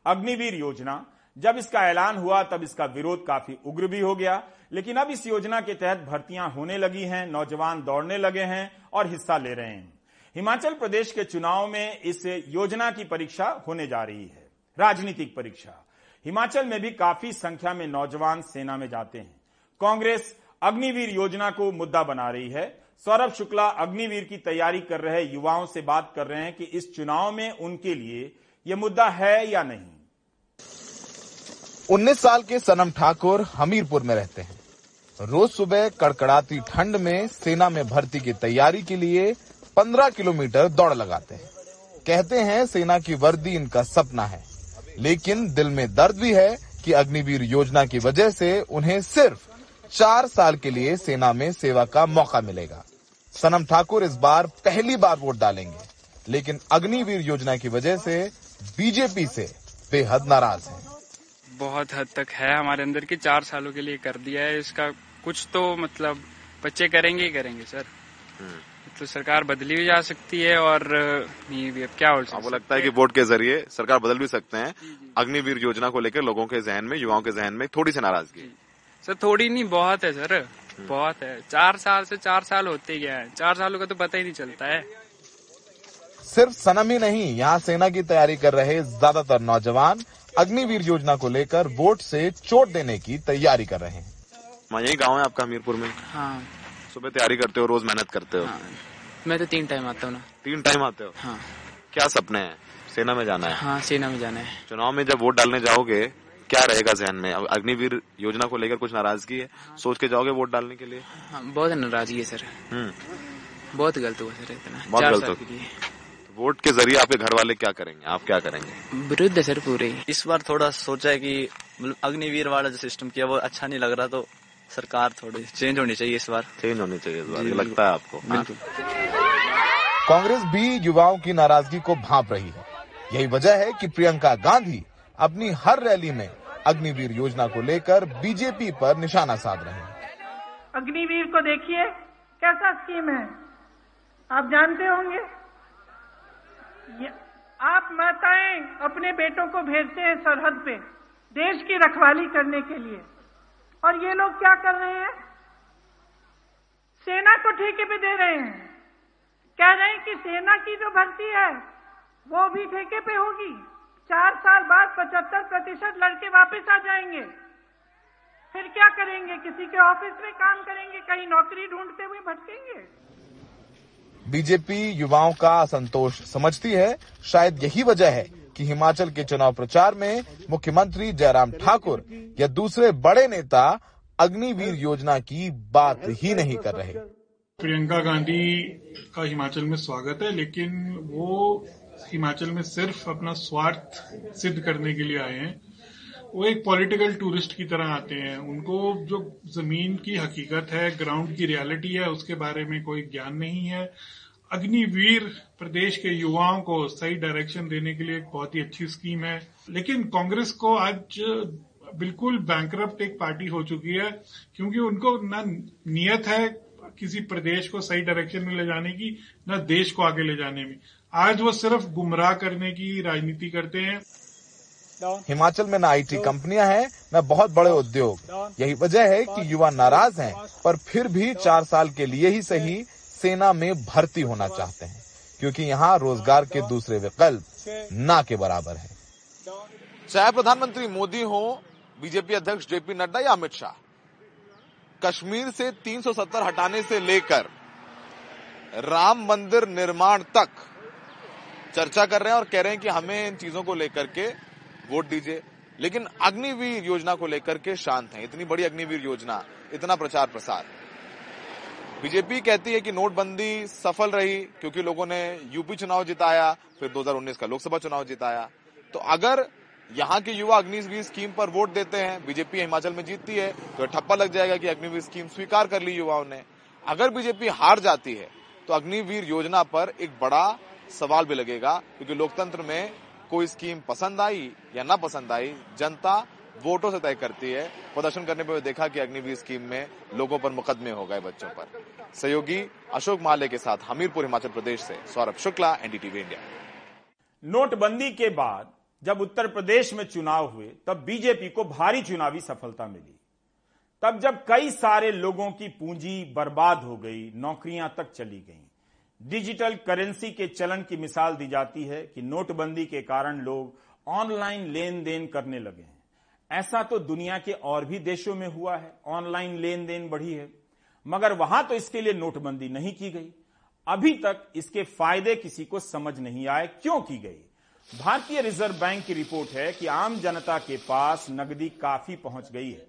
अग्निवीर योजना जब इसका ऐलान हुआ, तब इसका विरोध काफ़ी उग्र भी हो गया। लेकिन अब इस योजना के तहत भर्तियाँ होने लगी हैं, नौजवान दौड़ने लगे हैं और हिस्सा ले रहे हैं। हिमाचल प्रदेश के चुनाव में इस योजना की परीक्षा होने जा रही है, राजनीतिक परीक्षा। हिमाचल में भी काफ़ी संख्या में नौजवान सेना में जाते हैं। कांग्रेस अग्निवीर योजना को मुद्दा बना रही है। सौरभ शुक्ला अग्निवीर की तैयारी कर रहे युवाओं से बात कर रहे हैं कि इस चुनाव में उनके लिए यह मुद्दा है या नहीं।
19 साल के सनम ठाकुर हमीरपुर में रहते हैं। रोज सुबह कड़कड़ाती ठंड में सेना में भर्ती की तैयारी के लिए 15 किलोमीटर दौड़ लगाते हैं। कहते हैं सेना की वर्दी इनका सपना है, लेकिन दिल में दर्द भी है कि अग्निवीर योजना की वजह से उन्हें सिर्फ़ चार साल के लिए सेना में सेवा का मौका मिलेगा। सनम ठाकुर इस बार पहली बार वोट डालेंगे, लेकिन अग्निवीर योजना की वजह से बीजेपी से बेहद नाराज़ हैं।
बहुत हद तक है हमारे अंदर की चार सालों के लिए कर दिया है। इसका कुछ तो मतलब बच्चे करेंगे ही करेंगे सर। तो सरकार बदली भी जा सकती है और नहीं भी अब क्या हो
आपको लगता है कि वोट के ज़रिए सरकार बदल भी सकते हैं। अग्निवीर योजना को लेकर लोगों के जहन में युवाओं के जहन में थोड़ी सी नाराज़गी।
सर थोड़ी नहीं बहुत है सर। बहुत है। चार साल से चार साल होते गया है। चार सालों का तो पता ही नहीं चलता है।
सिर्फ़ सनम ही नहीं यहाँ सेना की तैयारी कर रहे ज़्यादातर नौजवान। अग्निवीर योजना को लेकर वोट से चोट देने की तैयारी कर रहे हैं।
मैं यही गाँव है आपका हमीरपुर में?
हाँ।
सुबह तैयारी करते हो रोज मेहनत करते हो?
हाँ, मैं तो तीन टाइम आता हूँ ना।
तीन टाइम आते हो?
हाँ।
क्या सपने हैं? सेना में जाना है?
हाँ सेना में जाना है।
चुनाव में जब वोट डालने जाओगे क्या रहेगा जहन में? अग्निवीर योजना को लेकर कुछ नाराज़गी है? हाँ। सोच के जाओगे वोट डालने के लिए?
हाँ बहुत नाराज़गी है सर। बहुत गलत हुआ सर इतना।
बहुत गलत हो वोट के ज़रिए आपके घर वाले क्या करेंगे? आप क्या करेंगे?
विरुद्ध सर पूरे।
इस बार थोड़ा सोचा है कि मतलब अग्निवीर वाला जो सिस्टम किया वो अच्छा नहीं लग रहा तो सरकार थोड़ी चेंज होनी चाहिए इस बार।
चेंज होनी चाहिए इस बार लगता है आपको।
कांग्रेस भी युवाओं की नाराज़गी को भांप रही है। यही वजह है कि प्रियंका गांधी अपनी हर रैली में अग्निवीर योजना को लेकर बीजेपी पर निशाना साध रहे हैं।
अग्निवीर को देखिए कैसा स्कीम है। आप जानते होंगे। आप माताएँ अपने बेटों को भेजते हैं सरहद पे, देश की रखवाली करने के लिए। और ये लोग क्या कर रहे हैं? सेना को ठेके पे दे रहे हैं। कह रहे हैं कि सेना की जो भर्ती है, वो भी ठेके पे होगी। चार साल बाद पचहत्तर प्रतिशत लड़के वापस आ जाएँगे। फिर क्या करेंगे? किसी के ऑफ़िस में काम करेंगे, कहीं नौकरी ढूंढते हुए भटकेंगे?
बीजेपी युवाओं का असंतोष समझती है। शायद यही वजह है कि हिमाचल के चुनाव प्रचार में मुख्यमंत्री जयराम ठाकुर या दूसरे बड़े नेता अग्निवीर योजना की बात ही नहीं कर रहे।
प्रियंका गांधी का हिमाचल में स्वागत है, लेकिन वो हिमाचल में सिर्फ़ अपना स्वार्थ सिद्ध करने के लिए आए हैं। वो एक पॉलिटिकल टूरिस्ट की तरह आते हैं। उनको जो ज़मीन की हकीकत है ग्राउंड की रियलिटी है, उसके बारे में कोई ज्ञान नहीं है। अग्निवीर प्रदेश के युवाओं को सही डायरेक्शन देने के लिए एक बहुत ही अच्छी स्कीम है। लेकिन कांग्रेस को आज बिल्कुल बैंकरप्ट एक पार्टी हो चुकी है, क्योंकि उनको न नियत है किसी प्रदेश को सही डायरेक्शन में ले जाने की, न देश को आगे ले जाने में। आज वो सिर्फ़ गुमराह करने की राजनीति करते हैं।
हिमाचल में न आईटी कंपनियाँ हैं न बहुत बड़े उद्योग। यही वजह है कि युवा नाराज़ हैं पर फिर भी चार साल के लिए ही सही सेना में भर्ती होना चाहते हैं क्योंकि यहाँ रोज़गार के दूसरे विकल्प ना के बराबर है। चाहे प्रधानमंत्री मोदी हो बीजेपी अध्यक्ष जेपी नड्डा या अमित शाह कश्मीर से 370 हटाने से लेकर राम मंदिर निर्माण तक चर्चा कर रहे हैं और कह रहे हैं कि हमें इन चीज़ों को लेकर के वोट दीजिए। लेकिन अग्निवीर योजना को लेकर के शांत हैं। इतनी बड़ी अग्निवीर योजना, इतना प्रचार प्रसार। बीजेपी कहती है कि नोटबंदी सफल रही क्योंकि लोगों ने यूपी चुनाव जिताया, फिर 2019 का लोकसभा चुनाव जिताया। तो अगर यहाँ के युवा अग्निवीर स्कीम पर वोट देते हैं, बीजेपी हिमाचल में जीतती है तो ठप्पा लग जाएगा कि अग्निवीर स्कीम स्वीकार कर ली युवाओं ने। अगर बीजेपी हार जाती है तो अग्निवीर योजना पर एक बड़ा सवाल भी लगेगा, क्योंकि लोकतंत्र में कोई स्कीम पसंद आई या ना पसंद आई, जनता वोटों से तय करती है। प्रदर्शन करने पर देखा कि अग्निवीर स्कीम में लोगों पर मुकदमे हो गए बच्चों पर। सहयोगी अशोक माले के साथ हमीरपुर हिमाचल प्रदेश से सौरभ शुक्ला, एनडीटीवी इंडिया।
नोटबंदी के बाद जब उत्तर प्रदेश में चुनाव हुए, तब बीजेपी को भारी चुनावी सफलता मिली। तब जब कई सारे लोगों की पूंजी बर्बाद हो गई, नौकरियाँ तक चली गईं। डिजिटल करेंसी के चलन की मिसाल दी जाती है कि नोटबंदी के कारण लोग ऑनलाइन लेन देन करने लगे हैं। ऐसा तो दुनिया के और भी देशों में हुआ है। ऑनलाइन लेन देन बढ़ी है। मगर वहाँ तो इसके लिए नोटबंदी नहीं की गई। अभी तक इसके फ़ायदे किसी को समझ नहीं आए। क्यों की गई? भारतीय रिज़र्व बैंक की रिपोर्ट है कि आम जनता के पास नकदी काफ़ी पहुँच गई है।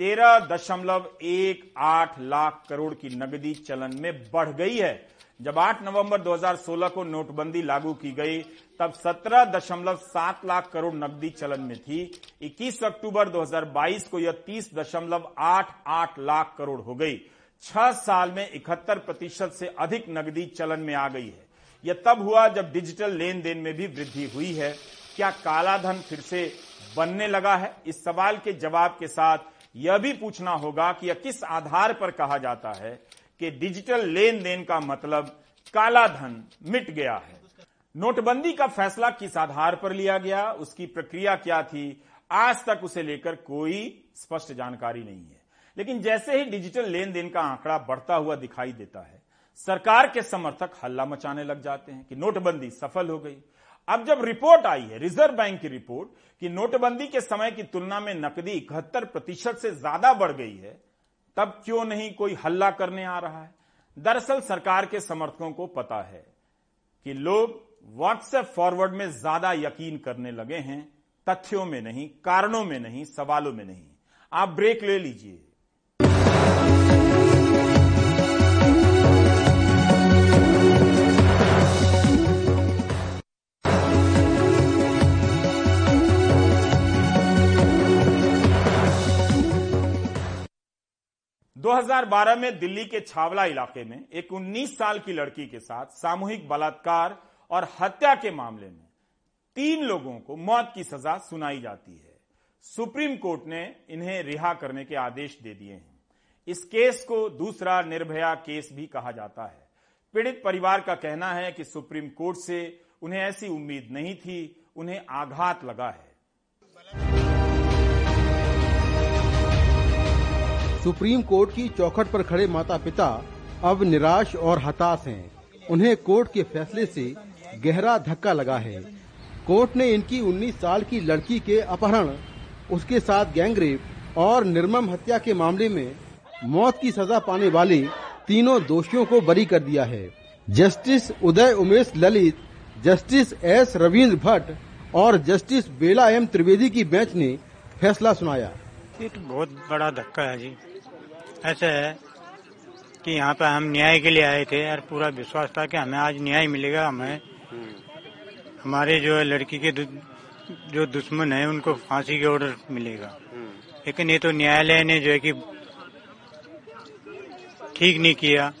तेरह दशमलव एक आठ लाख करोड़ की नकदी चलन में बढ़ गई है। जब 8 नवंबर 2016 को नोटबंदी लागू की गई, तब 17.7 लाख करोड़ नकदी चलन में थी। 21 अक्टूबर 2022 को यह 30.88 लाख करोड़ हो गई। छह साल में इकहत्तर प्रतिशत से अधिक नकदी चलन में आ गई है। यह तब हुआ जब डिजिटल लेन देन में भी वृद्धि हुई है। क्या काला धन फिर से बनने लगा है? इस सवाल के जवाब के साथ यह भी पूछना होगा कि यह किस आधार पर कहा जाता है कि डिजिटल लेन देन का मतलब काला धन मिट गया है। नोटबंदी का फैसला किस आधार पर लिया गया, उसकी प्रक्रिया क्या थी, आज तक उसे लेकर कोई स्पष्ट जानकारी नहीं है। लेकिन जैसे ही डिजिटल लेन देन का आंकड़ा बढ़ता हुआ दिखाई देता है, सरकार के समर्थक हल्ला मचाने लग जाते हैं कि नोटबंदी सफल हो गई। अब जब रिपोर्ट आई है, रिज़र्व बैंक की रिपोर्ट, कि नोटबंदी के समय की तुलना में नकदी इकहत्तर प्रतिशत से ज़्यादा बढ़ गई है तब क्यों नहीं कोई हल्ला करने आ रहा है? दरअसल सरकार के समर्थकों को पता है कि लोग व्हाट्सएप फॉरवर्ड में ज़्यादा यकीन करने लगे हैं, तथ्यों में नहीं, कारणों में नहीं, सवालों में नहीं। आप ब्रेक ले लीजिए। 2012 में दिल्ली के छावला इलाके में एक 19 साल की लड़की के साथ सामूहिक बलात्कार और हत्या के मामले में तीन लोगों को मौत की सजा सुनाई जाती है। सुप्रीम कोर्ट ने इन्हें रिहा करने के आदेश दे दिए हैं। इस केस को दूसरा निर्भया केस भी कहा जाता है। पीड़ित परिवार का कहना है कि सुप्रीम कोर्ट से उन्हें ऐसी उम्मीद नहीं थी, उन्हें आघात लगा है।
सुप्रीम कोर्ट की चौखट पर खड़े माता पिता अब निराश और हताश हैं। उन्हें कोर्ट के फैसले से गहरा धक्का लगा है। कोर्ट ने इनकी 19 साल की लड़की के अपहरण, उसके साथ गैंगरेप और निर्मम हत्या के मामले में मौत की सजा पाने वाले तीनों दोषियों को बरी कर दिया है। Justice Uday Umesh Lalit, justice S Ravindra Bhat और जस्टिस बेला एम त्रिवेदी की बेंच ने फैसला सुनाया।
ये तो बहुत बड़ा धक्का है जी। ऐसा है कि यहाँ पे हम न्याय के लिए आए थे और पूरा विश्वास था कि हमें आज न्याय मिलेगा, हमें हमारे जो है लड़की के जो दुश्मन है, उनको फांसी के ऑर्डर मिलेगा। लेकिन ये तो न्यायालय ने जो है कि ठीक नहीं किया।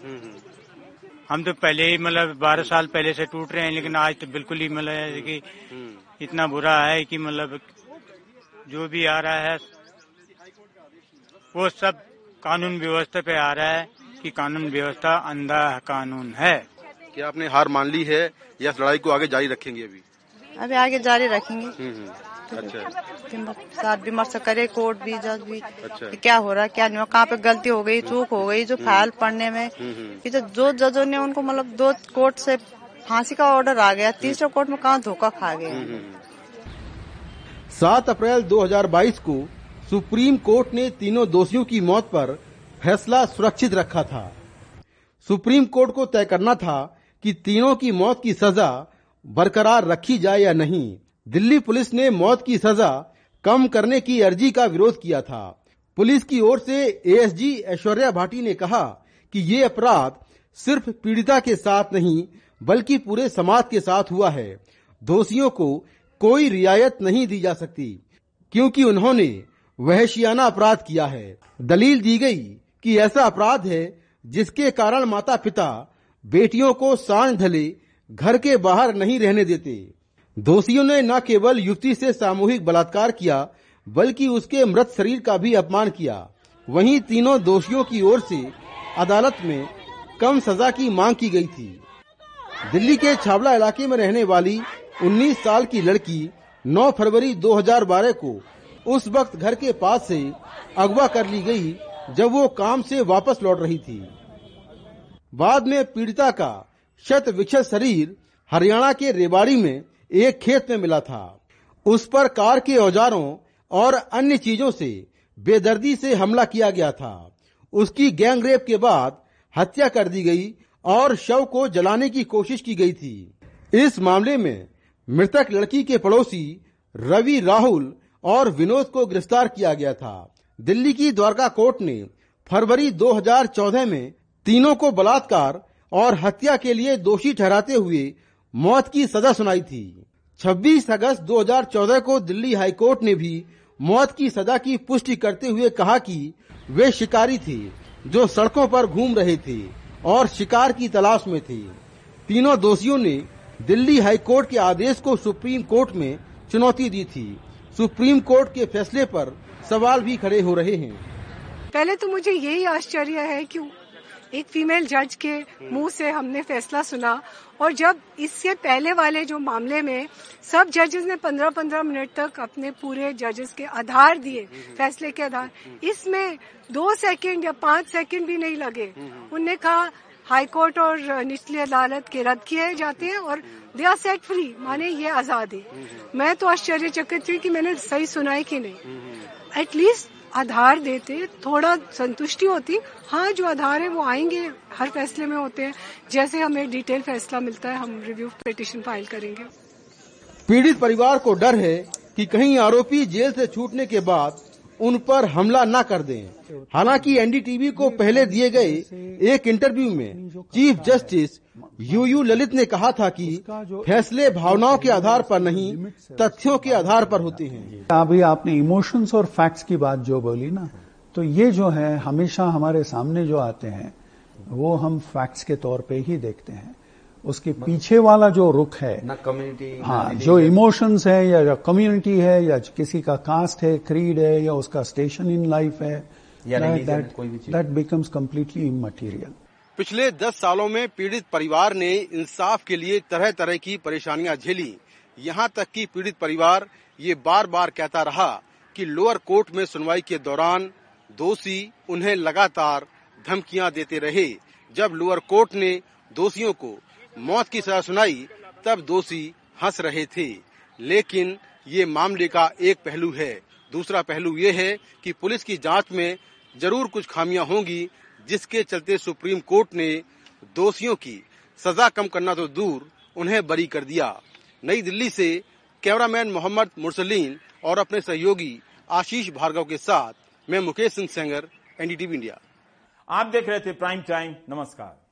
हम तो पहले ही मतलब बारह साल पहले से टूट रहे हैं, लेकिन आज तो बिल्कुल ही मतलब कि इतना बुरा है कि मतलब जो भी आ रहा है, वो सब कानून व्यवस्था पे आ रहा है कि कानून व्यवस्था अंधा कानून है।
क्या आपने हार मान ली है या इस लड़ाई को आगे जारी रखेंगे अभी?
अभी आगे जारी रखेंगे।
हम्म, हम्म। अच्छा।
साथ विमर्श करे कोर्ट भी जज भी
अच्छा।
क्या हो रहा है क्या नहीं हो कहाँ पे गलती हो गई चूक हो गई जो फ़ाइल पढ़ने में।
हम्म, हम्म।
कि जो जो जजों ने उनको मतलब दो कोर्ट से फांसी का ऑर्डर आ गया तीसरे कोर्ट में कहा धोखा खा गया
सात अप्रैल 2022 को सुप्रीम कोर्ट ने तीनों दोषियों की मौत पर फैसला सुरक्षित रखा था। सुप्रीम कोर्ट को तय करना था कि तीनों की मौत की सजा बरकरार रखी जाए या नहीं। दिल्ली पुलिस ने मौत की सजा कम करने की अर्जी का विरोध किया था। पुलिस की ओर से एएसजी ऐश्वर्या भाटी ने कहा कि ये अपराध सिर्फ़ पीड़िता के साथ नहीं, बल्कि पूरे समाज के साथ हुआ है। दोषियों को कोई रियायत नहीं दी जा सकती, क्योंकि उन्होंने वहशियाना अपराध किया है। दलील दी गई कि ऐसा अपराध है जिसके कारण माता पिता बेटियों को सांड धले घर के बाहर नहीं रहने देते। दोषियों ने न केवल युवती से सामूहिक बलात्कार किया, बल्कि उसके मृत शरीर का भी अपमान किया। वहीं तीनों दोषियों की ओर से अदालत में कम सजा की मांग की गई थी। दिल्ली के छावला इलाके में रहने वाली 19 साल की लड़की 9 फरवरी 2012 को उस वक्त घर के पास से अगवा कर ली गई जब वो काम से वापस लौट रही थी। बाद में पीड़िता का शत विक्षत शरीर हरियाणा के रेवाड़ी में एक खेत में मिला था। उस पर कार के औजारों और अन्य चीज़ों से बेदर्दी से हमला किया गया था। उसकी गैंग रेप के बाद हत्या कर दी गई और शव को जलाने की कोशिश की गई थी। इस मामले में मृतक लड़की के पड़ोसी रवि राहुल और विनोद को गिरफ़्तार किया गया था। दिल्ली की द्वारका कोर्ट ने फरवरी 2014 में तीनों को बलात्कार और हत्या के लिए दोषी ठहराते हुए मौत की सजा सुनाई थी। 26 अगस्त 2014 को दिल्ली हाईकोर्ट ने भी मौत की सजा की पुष्टि करते हुए कहा कि वे शिकारी थे, जो सड़कों पर घूम रहे थे और शिकार की तलाश में थे। तीनों दोषियों ने दिल्ली हाईकोर्ट के आदेश को सुप्रीम कोर्ट में चुनौती दी थी। सुप्रीम कोर्ट के फैसले पर सवाल भी खड़े हो रहे हैं।
पहले तो मुझे यही आश्चर्य है कि एक फीमेल जज के मुँह से हमने फैसला सुना और जब इससे पहले वाले जो मामले में सब जजेस ने 15-15 मिनट तक अपने पूरे जजेस के आधार दिए फैसले के आधार इसमें दो सेकंड या पाँच सेकंड भी नहीं लगे। उनने कहा हाई कोर्ट और निचली अदालत के रद्द किए जाते हैं और दे आर सेट फ्री, माने ये आज़ाद है। मैं तो आश्चर्यचकित थी कि मैंने सही सुना है कि नहीं। एटलीस्ट आधार देते, थोड़ा संतुष्टि होती। हाँ जो आधार है वो आएँगे, हर फैसले में होते हैं। जैसे हमें डिटेल फैसला मिलता है, हम रिव्यू पिटिशन फ़ाइल करेंगे।
पीड़ित परिवार को डर है कि कहीं आरोपी जेल से छूटने के बाद उन पर हमला न कर दें। हालाँकि एनडीटीवी को पहले दिए गए एक इंटरव्यू में chief justice U U Lalit ने कहा था कि फैसले भावनाओं के आधार पर नहीं, तथ्यों के आधार पर होते हैं।
अभी आपने इमोशंस और फैक्ट्स की बात जो बोली ना तो ये जो है, हमेशा हमारे सामने जो आते हैं, वो हम फैक्ट्स के तौर पे ही देखते हैं। उसके पीछे वाला जो रुख है
ना कम्युनिटी
हाँ जो इमोशंस है या कम्युनिटी है या किसी का कास्ट है क्रीड है या उसका स्टेशन इन लाइफ है
या कोई भी
दैट बिकम्स कम्प्लीटली इमटीरियल
पिछले दस सालों में पीड़ित परिवार ने इंसाफ के लिए तरह तरह की परेशानियाँ झेली। यहाँ तक कि पीड़ित परिवार ये बार बार कहता रहा कि लोअर कोर्ट में सुनवाई के दौरान दोषी उन्हें लगातार धमकियाँ देते रहे। जब लोअर कोर्ट ने दोषियों को मौत की सजा सुनाई, तब दोषी हंस रहे थे। लेकिन ये मामले का एक पहलू है। दूसरा पहलू ये है कि पुलिस की जाँच में ज़रूर कुछ खामियाँ होंगी, जिसके चलते सुप्रीम कोर्ट ने दोषियों की सजा कम करना तो दूर उन्हें बरी कर दिया। नई दिल्ली से कैमरामैन मोहम्मद मुरसलीन और अपने सहयोगी आशीष भार्गव के साथ, मैं मुकेश सिंह सेंगर, एनडीटीवी इंडिया।
आप देख रहे थे प्राइम टाइम, नमस्कार।